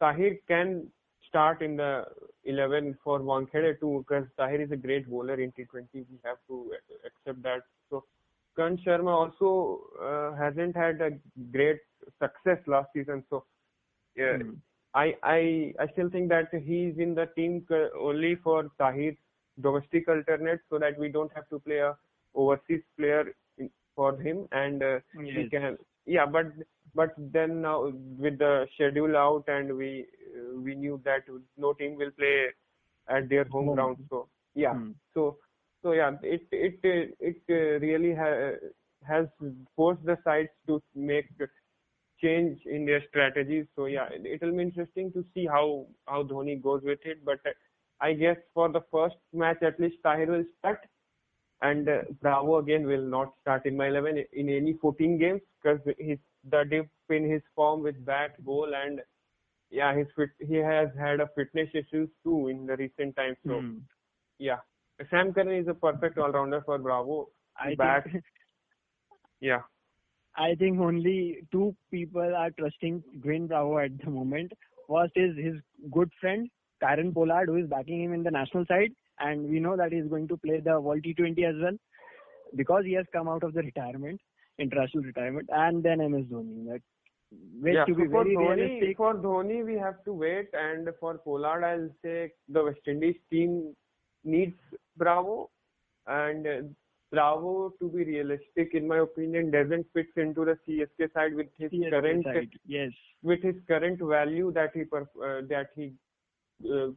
Tahir can start in the 11 for Wankhede too, because Tahir is a great bowler in T20. We have to accept that. So, Karan Sharma also uh, hasn't had a great success last season. So, yeah, Hmm. I I I still think that he's in the team only for Tahir's domestic alternate, so that we don't have to play a overseas player in- for him, and uh, we Yes. can yeah, but but then now with the schedule out and we we knew that no team will play at their home Home. ground. So yeah, Hmm. so so yeah, it it it uh, really ha- has forced the sides to make change in their strategies. So yeah, it, it will be interesting to see how how Dhoni goes with it. But uh, I guess for the first match at least Tahir will start, and uh, Bravo again will not start in my 11 in any 14 games because his the dip in his form with bat, ball, and yeah, his fit, he has had a fitness issues too in the recent times. So Hmm. yeah, Sam Curran is a perfect all rounder for Bravo. I Bat. think Yeah. I think only two people are trusting Dwayne Bravo at the moment. First is his good friend Kieron Pollard, who is backing him in the national side, and we know that he is going to play the World T20 as well because he has come out of the retirement, international retirement, and then MS Dhoni. That wait yeah, to so be for very Dhoni, realistic. for Dhoni, we have to wait, and for Pollard, I'll say the West Indies team needs Bravo, and Bravo, to be realistic, in my opinion, doesn't fit into the CSK side with his CSK current side. Yes. with his current value that he perf- uh, that he uh,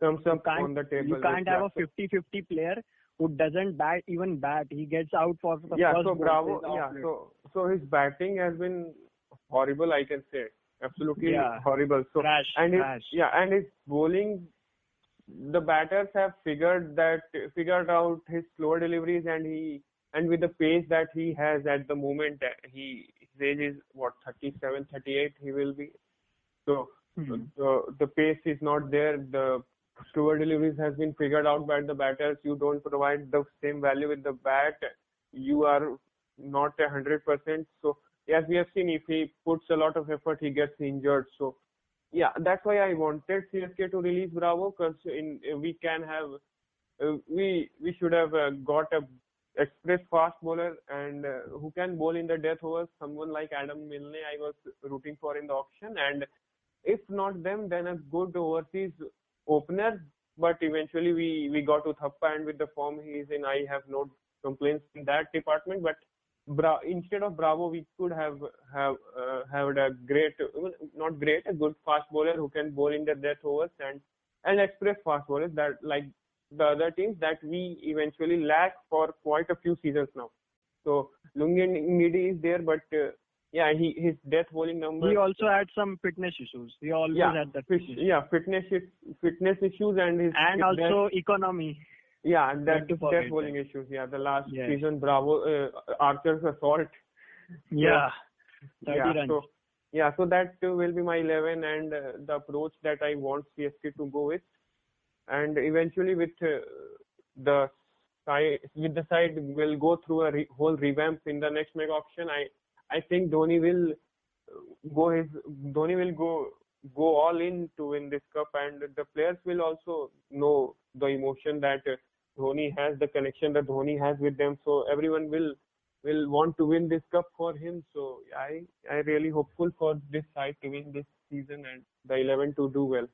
comes You up on the table. you can't have a 50-50 player who doesn't bat even bat. He gets out for the yeah, first so Bravo, yeah, off late. so so his batting has been horrible, I can say, absolutely Yeah. horrible. So and his, yeah, and his bowling, the batters have figured that figured out his slower deliveries, and he and with the pace that he has at the moment, he his age is what 37, 38, he will be. So Hmm. the the pace is not there. The slower deliveries has been figured out by the batters. You don't provide the same value with the bat. You are not a hundred percent. So as we have seen, if he puts a lot of effort, he gets injured. So yeah, that's why I wanted CSK to release Bravo because in we can have uh, we we should have uh, got a express fast bowler and uh, who can bowl in the death overs. Someone like Adam Milne, I was rooting for in the auction, and if not them, then a good overseas opener. But eventually we we got Uthappa, and with the form he is in, I have no complaints in that department. But Bra- instead of Bravo, we could have have uh, had a great, not great, a good fast bowler who can bowl in the death overs and and express fast bowlers that like the other teams that we eventually lack for quite a few seasons now. So Lungi Ngidi is there, but uh, yeah, he his death bowling number. He also had some fitness issues. He always yeah, had that. fit, fitness. yeah, fitness fitness issues and his And death- also economy. yeah, and that death bowling issues. Yeah, the last Yes. season, Bravo uh, Archer's assault. Yeah. 30 yeah, so yeah, so that uh, will be my 11 and uh, the approach that I want CSK to go with, and eventually with uh, the side with the side will go through a re- whole revamp in the next mega auction. I I think Dhoni will go his Dhoni will go go all in to win this cup, and the players will also know the emotion that Dhoni has, the connection that Dhoni has with them. So everyone will will want to win this cup for him. So I I really hopeful for this side to win this season and the 11 to do well.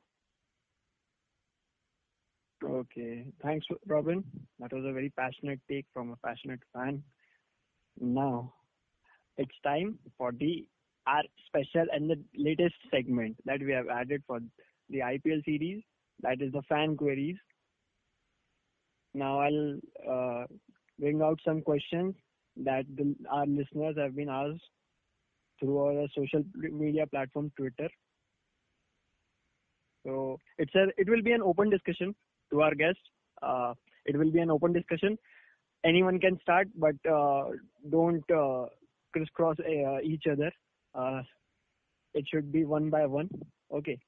Okay. Thanks, Robin. That was a very passionate take from a passionate fan. Now, it's time for the our special and the latest segment that we have added for the IPL series. That is the fan queries. Now I'll uh, bring out some questions that the, our listeners have been asked through our social media platform Twitter. So it's a it will be an open discussion to our guests. Uh, it will be an open discussion. Anyone can start, but uh, don't uh, crisscross uh, each other. Uh, it should be one by one. Okay.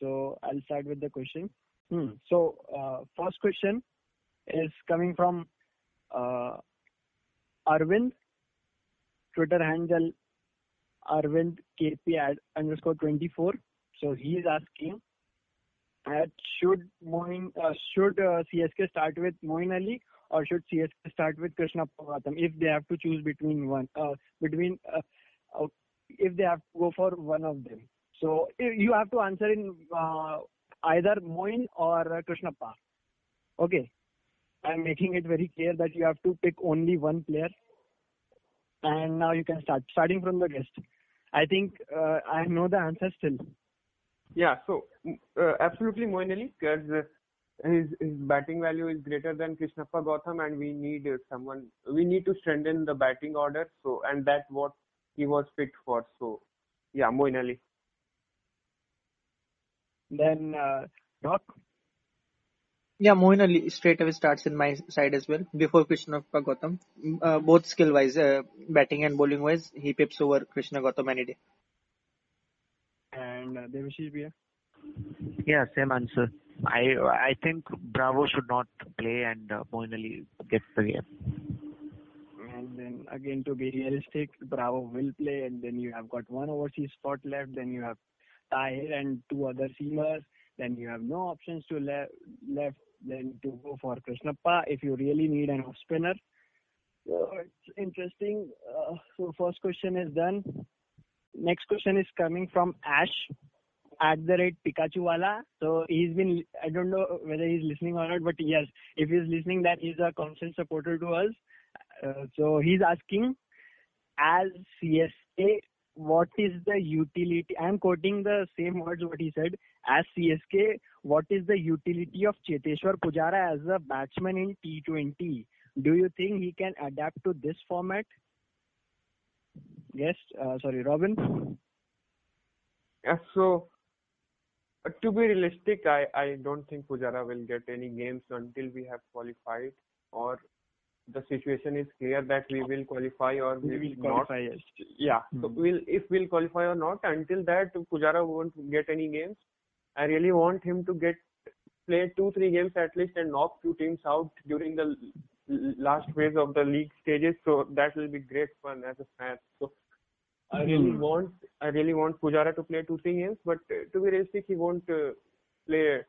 So I'll start with the question. Hmm. So uh, first question is coming from uh, Arvind. Twitter handle Arvind KP ad underscore 24. So he is asking should Moeen, uh, should uh, CSK start with Moeen Ali or should CSK start with Krishnappa Gautam if they have to choose between one uh, between uh, if they have to go for one of them. So you have to answer in uh, either Moeen or Krishnappa. Okay. I'm making it very clear that you have to pick only one player. And now you can start. Starting from the guest. I think uh, I know the answer still. Yeah, so uh, absolutely Moeen Ali because his his batting value is greater than Krishnappa Gautam, and we need uh, someone. We need to strengthen the batting order. So and that's what he was fit for. So yeah, Moeen Ali. Then uh, Doc. Yeah, Moeen Ali straight away starts in my side as well. Before Krishna Gautam, Mm, uh, both skill wise, uh, batting and bowling wise, he pips over Krishna Gautam any day. and uh, Devashish Bhaiya. Yeah, same answer. I I think Bravo should not play and uh, Moeen Ali gets the game. And then again to be realistic, Bravo will play, and then you have got one overseas spot left. Then you have Tahir and two other seamers. Then you have no options to le- left. Then to go for Krishnappa if you really need an off spinner. So it's interesting. Uh, so first question is done. Next question is coming from Ash at the rate Pikachu Wala. So he's been, I don't know whether he's listening or not, but yes, if he's listening, that he's a constant supporter to us. Uh, so he's asking, as CSK, what is the utility? I'm quoting the same words what he said. As CSK, what is the utility of Cheteshwar Pujara as a batsman in T20? Do you think he can adapt to this format? Yes, uh, sorry, Robin. Yeah, so to be realistic, I, I don't think Pujara will get any games until we have qualified or the situation is clear that we will qualify or we, We will will not. yes. Yeah, so Hmm. we'll if we'll qualify or not. Until that, Pujara won't get any games. I really want him to get play two three games at least and knock few teams out during the last phase of the league stages. So that will be great fun as a fan. So I really Hmm. want I really want Pujara to play two three games, but uh, to be realistic, he won't uh, play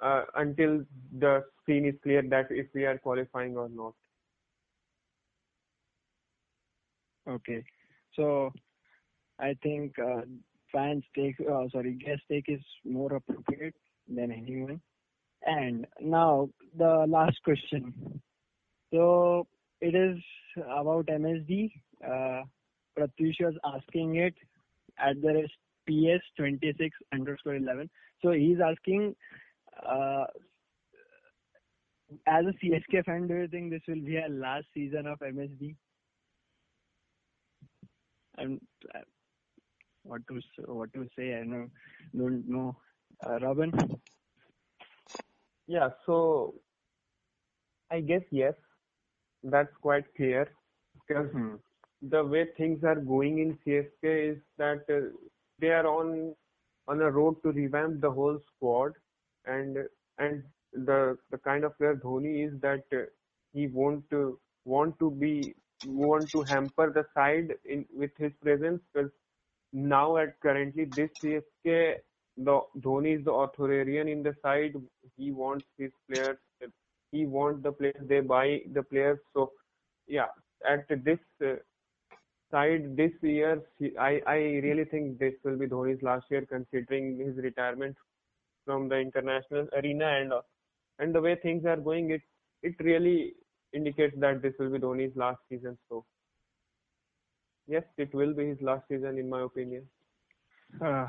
uh, until the scene is clear that if we are qualifying or not. Okay. So I think uh, fans take, uh, sorry, guest take is more appropriate than anyone. And now the last question. So it is about MSD. Pratyush was asking it at the rest PS26 underscore 11. So he's asking, uh, as a CSK fan, do you think this will be a last season of MSD? And uh, what to what to say? I know, don't know. Uh, Robin. Yeah, so I guess yes, that's quite clear because the way things are going in CSK is that uh, they are on on a road to revamp the whole squad, and and the the kind of player Dhoni is that uh, he won't uh, want to be want to hamper the side in with his presence because now at currently this CSK the Dhoni is the authoritarian in the side. He wants his players. He wants the players. They buy the players. So yeah, at this uh, side this year, I I really think this will be Dhoni's last year, considering his retirement from the international arena and and the way things are going, it it really indicates that this will be Dhoni's last season. So yes, it will be his last season in my opinion. Uh,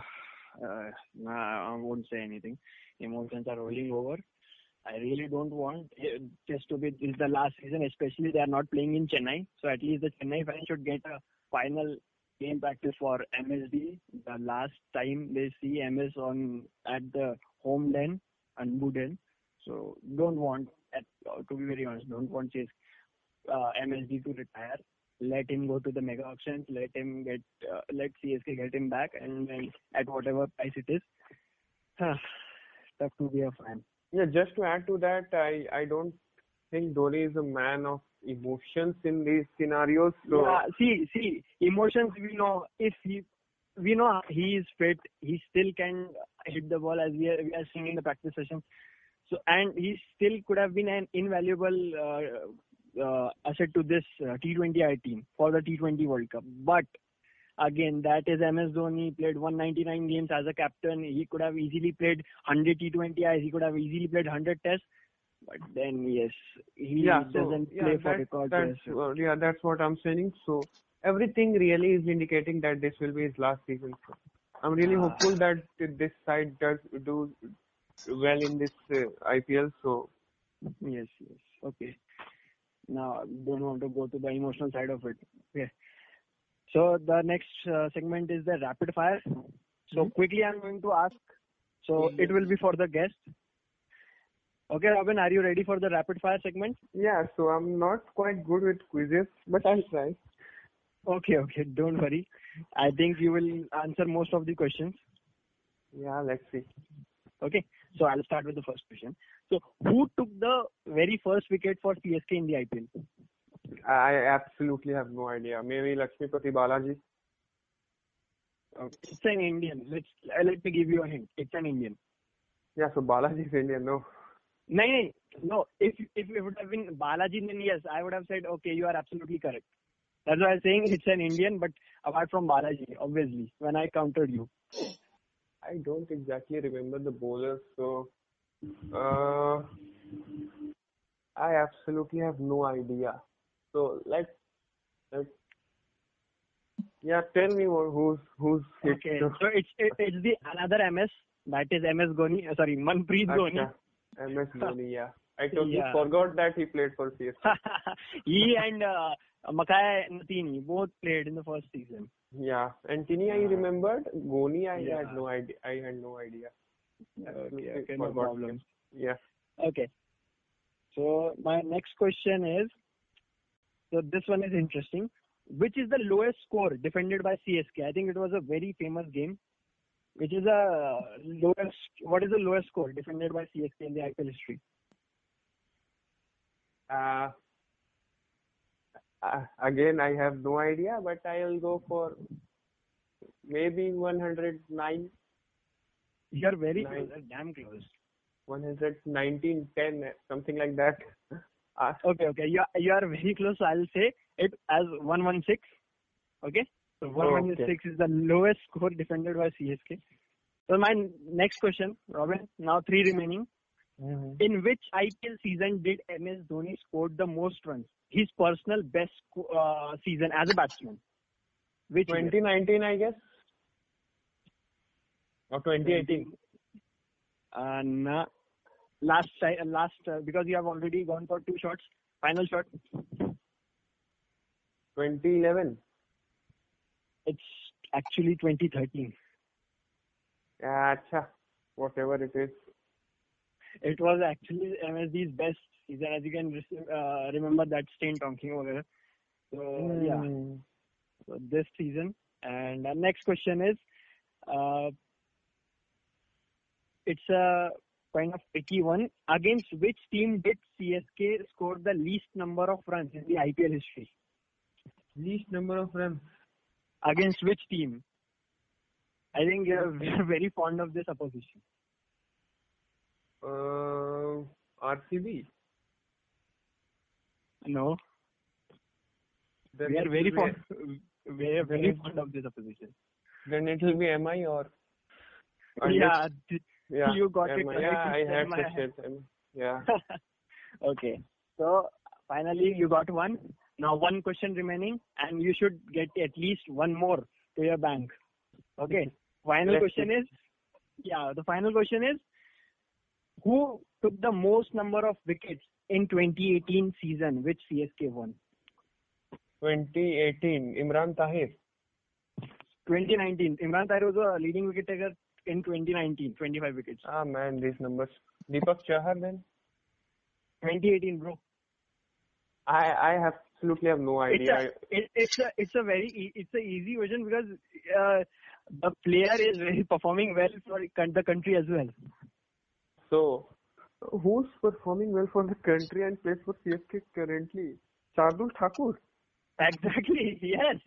uh, nah, I won't say anything. Emotions are rolling over. I really don't want it just to be this is the last season, especially they are not playing in Chennai. So at least the Chennai fans should get a final game practice for MSD. The last time they see MS on at the home den and den. So don't want, at, to be very honest, don't want Chase uh, MSD to retire. Let him go to the mega auctions. Let him get, uh, let CSK get him back, and then at whatever price it is. Tough to be a fan. Yeah, just to add to that, I I don't think Dhoni is a man of emotions in these scenarios. So yeah, see, see, emotions. We know if he, we know he is fit. He still can hit the ball as we are we are seeing in the practice session. So and he still could have been an invaluable uh, uh, asset to this uh, T20I team for the T20 World Cup. But again, that is MS Dhoni. He played 199 games as a captain. He could have easily played 100 T20Is. He could have easily played 100 Tests. But then yes, he yeah, so doesn't yeah, play for that, records. that's uh, yeah, that's what I'm saying. So everything really is indicating that this will be his last season. So I'm really Ah. hopeful that this side does do well in this uh, IPL. So Yes, yes. Okay. Now, don't want to go to the emotional side of it. Okay. So the next uh, segment is the rapid fire. So quickly, I'm going to ask. So it will be for the guest. Okay, Robin, are you ready for the rapid fire segment? yeah, so I'm not quite good with quizzes, but I'll try. Okay, okay. Don't worry. I think you will answer most of the questions. Yeah, let's see. Okay. So I'll start with the first question. So who took the very first wicket for CSK in the IPL? I absolutely have no idea. Maybe Lakshmipati Balaji. It's an Indian. Let's uh, let me give you a hint. It's an Indian. Yeah, so Balaji is Indian, no. No, no, no. If if it would have been Balaji, then yes, I would have said okay, you are absolutely correct. That's why I'm saying it's an Indian, but apart from Balaji, obviously, when I countered you. I don't exactly remember the bowlers, so uh, I absolutely have no idea. So let let yeah, tell me more who's who's Okay, the- so it's it, it's the another MS that is MS Gony. uh, Sorry, Manpreet. Acha, MS Dhoni, yeah. I totally Yeah. forgot that he played for CSK. he and uh, Makhaya Ntini both played in the first season. Yeah, and Ntini I remembered. Gony I Yeah. had no idea. I had no idea. Okay, okay, no problem. him. Yeah. Okay. So my next question is, so this one is interesting. Which is the lowest score defended by CSK? I think it was a very famous game. Which is a lowest? What is the lowest score defended by CSK in the IPL history? Uh, uh, again, I have no idea, but I'll go for maybe 109, You are very Nine. close, damn close. 119, 10, something like that. Uh, Okay, okay. You are, you are very close. So I'll say it as 116. Okay? So 116 is the lowest score defended by CSK. So my next question, Robin, now three remaining. In which IPL season did MS Dhoni scored the most runs? His personal best uh, season as a batsman. Which year? 2019, I guess. Or 2018. Uh, nah. Last, uh, last uh, because you have already gone for two shots. Final shot. 2011. It's actually 2013. Yeah, acha. Whatever it is. It was actually MSD's best season, as you can uh, remember that stain talking over. So yeah, Hmm. so this season. And the next question is, uh, it's a kind of tricky one. Against which team did CSK score the least number of runs in the IPL history? Least number of runs. Against which team? I think we are very fond of this opposition. Uh, RCB. No, Then we are very fond. We are very fond of this opposition. Then it will be MI or. Yeah, th- yeah. you got it. Yeah, I had to say Yeah. okay. So finally you got one. Now one question remaining and you should get at least one more to your bank. Okay. Final Let's question is yeah, the final question is who took the most number of wickets in 2018 season which CSK won? 2018. Imran Tahir. 2019. Imran Tahir was a leading wicket taker in 2019, 25 wickets. Ah man, these numbers. Deepak Chahar then. 2018, bro. I I have absolutely have no idea. It's idea. a, it, it's a it's a very e- it's a easy version because uh, the player is very performing well for the country as well. So, who's performing well for the country and plays for CSK currently? Shardul Thakur. Exactly. Yes.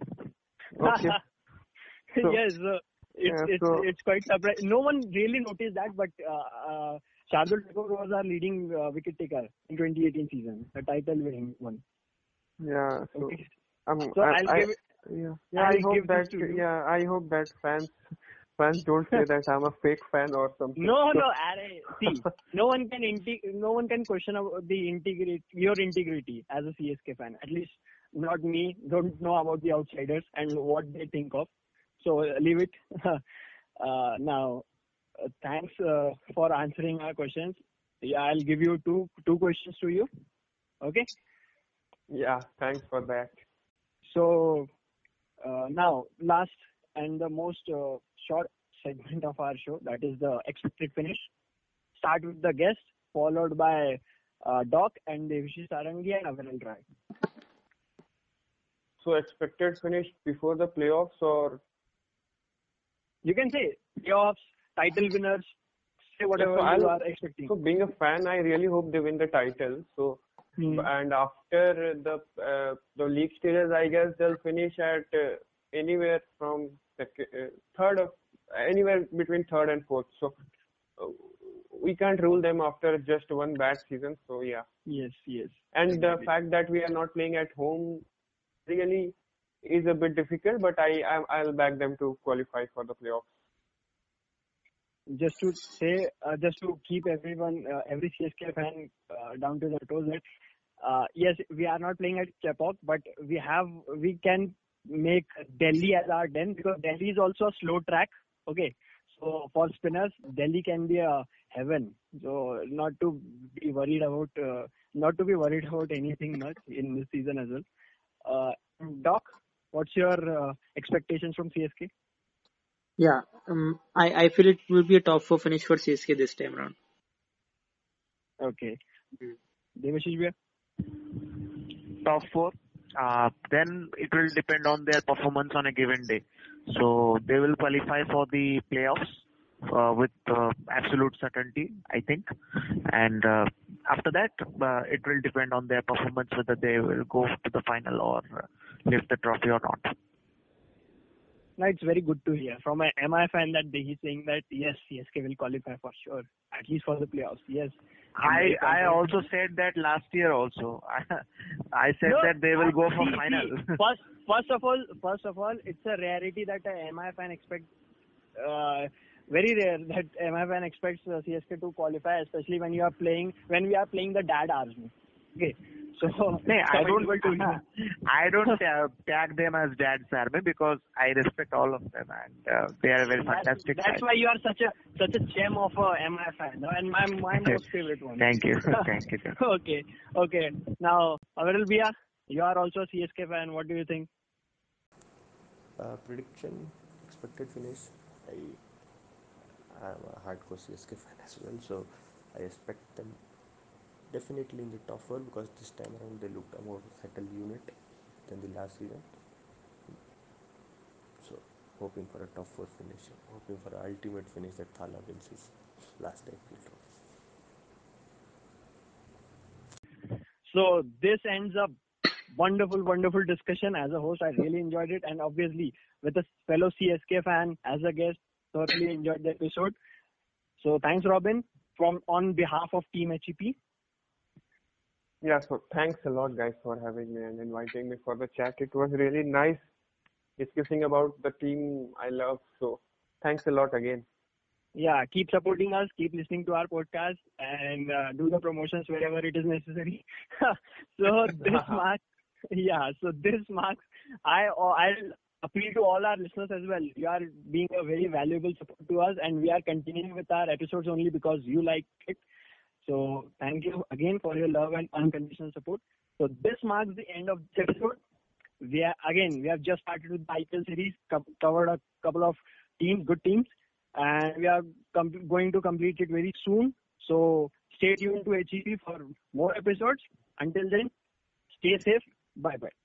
Okay. So- yes. So it's Yeah, it's so- it's quite surprising. No one really noticed that, but uh, uh, Shardul Thakur was our leading uh, wicket taker in 2018 season, the title winning one. Yeah. So, Okay. um, So I, I'll give it. yeah, yeah. I'll I hope that yeah, I hope that fans fans don't say that I'm a fake fan or something. No, So- no. arre, See, no one can inte- no one can question about the integrity, your integrity as a CSK fan. At least not me. Don't know about the outsiders and what they think of. So leave it. uh, now, uh, thanks uh, for answering our questions. Yeah, I'll give you two two questions to you. Okay. Yeah. Thanks for that. So uh, now, last and the most uh, short segment of our show, that is the expected finish. Start with the guest, followed by uh, Doc and Devshi Sarangi and Aviral Rai. So expected finish before the playoffs or You can say playoffs, title winners, say whatever so you are expecting. so being a fan, I really hope they win the title. So Hmm. and after the uh, the league stages, I guess they'll finish at uh, anywhere from sec- uh, third of anywhere between third and fourth. So uh, we can't rule them after just one bad season. So yeah, Yes, yes. and the fact that we are not playing at home really is a bit difficult. But I I- I'll back them to qualify for the playoffs. just to say, uh, just to keep everyone, uh, every CSK fan uh, down to their toes, that uh, yes, we are not playing at Chepauk, but we have, we can make Delhi as our den because Delhi is also a slow track. Okay, so for spinners, Delhi can be a heaven. So not to be worried about, uh, not to be worried about anything much in this season as well. Uh, Doc, what's your uh, expectations from CSK? Yeah, um, I, I feel it will be a top four finish for CSK this time around. Okay. Hmm. Devashish Bhaiya? top four. Uh, then it will depend on their performance on a given day. So they will qualify for the playoffs uh, with uh, absolute certainty, I think. And uh, after that, uh, it will depend on their performance whether they will go to the final or uh, lift the trophy or not. No, it's very good to hear from a MI fan that he's saying that yes, CSK will qualify for sure, at least for the playoffs. Yes. I I also said that last year also. I said No, that they will go for see, final. see, first, first of all, first of all, it's a rarity that a MI fan expect. Uh, very rare that MI fan expects uh, CSK to qualify, especially when you are playing when we are playing the dad army. Okay, so No, I don't. commendable to you. I don't uh, tag them as dad's army because I respect all of them and uh, they are very That's, fantastic. that's guys. why you are such a such a gem of a MI fan, no? and my my most favorite one. Thank you, thank you. sir. okay, okay. Now, Aviral Bia, you are also a CSK fan. What do you think? Uh, prediction, expected finish. I am a hardcore CSK fan as well, so I expect them definitely in the top four because this time around they looked a more settled unit than the last season. So hoping for a top four finish, hoping for an ultimate finish that Thala wins his last IPL trophy. So this ends up wonderful, wonderful discussion. As a host, I really enjoyed it, and obviously with a fellow CSK fan as a guest, thoroughly enjoyed the episode. So thanks, Robin, from on behalf of Team HEP. Yeah, so thanks a lot, guys, for having me and inviting me for the chat. It was really nice discussing about the team I love. So thanks a lot again. Yeah, keep supporting us, keep listening to our podcast, and uh, do the promotions wherever it is necessary. so this marks, yeah, so this marks. I I appeal to all our listeners as well. You are being a very valuable support to us, and we are continuing with our episodes only because you like it. So thank you again for your love and unconditional support. So this marks the end of this episode. We are again we have just started with the IPL series, co- covered a couple of teams, good teams, and we are com- going to complete it very soon. So stay tuned to HEP for more episodes. Until then, stay safe. Bye bye.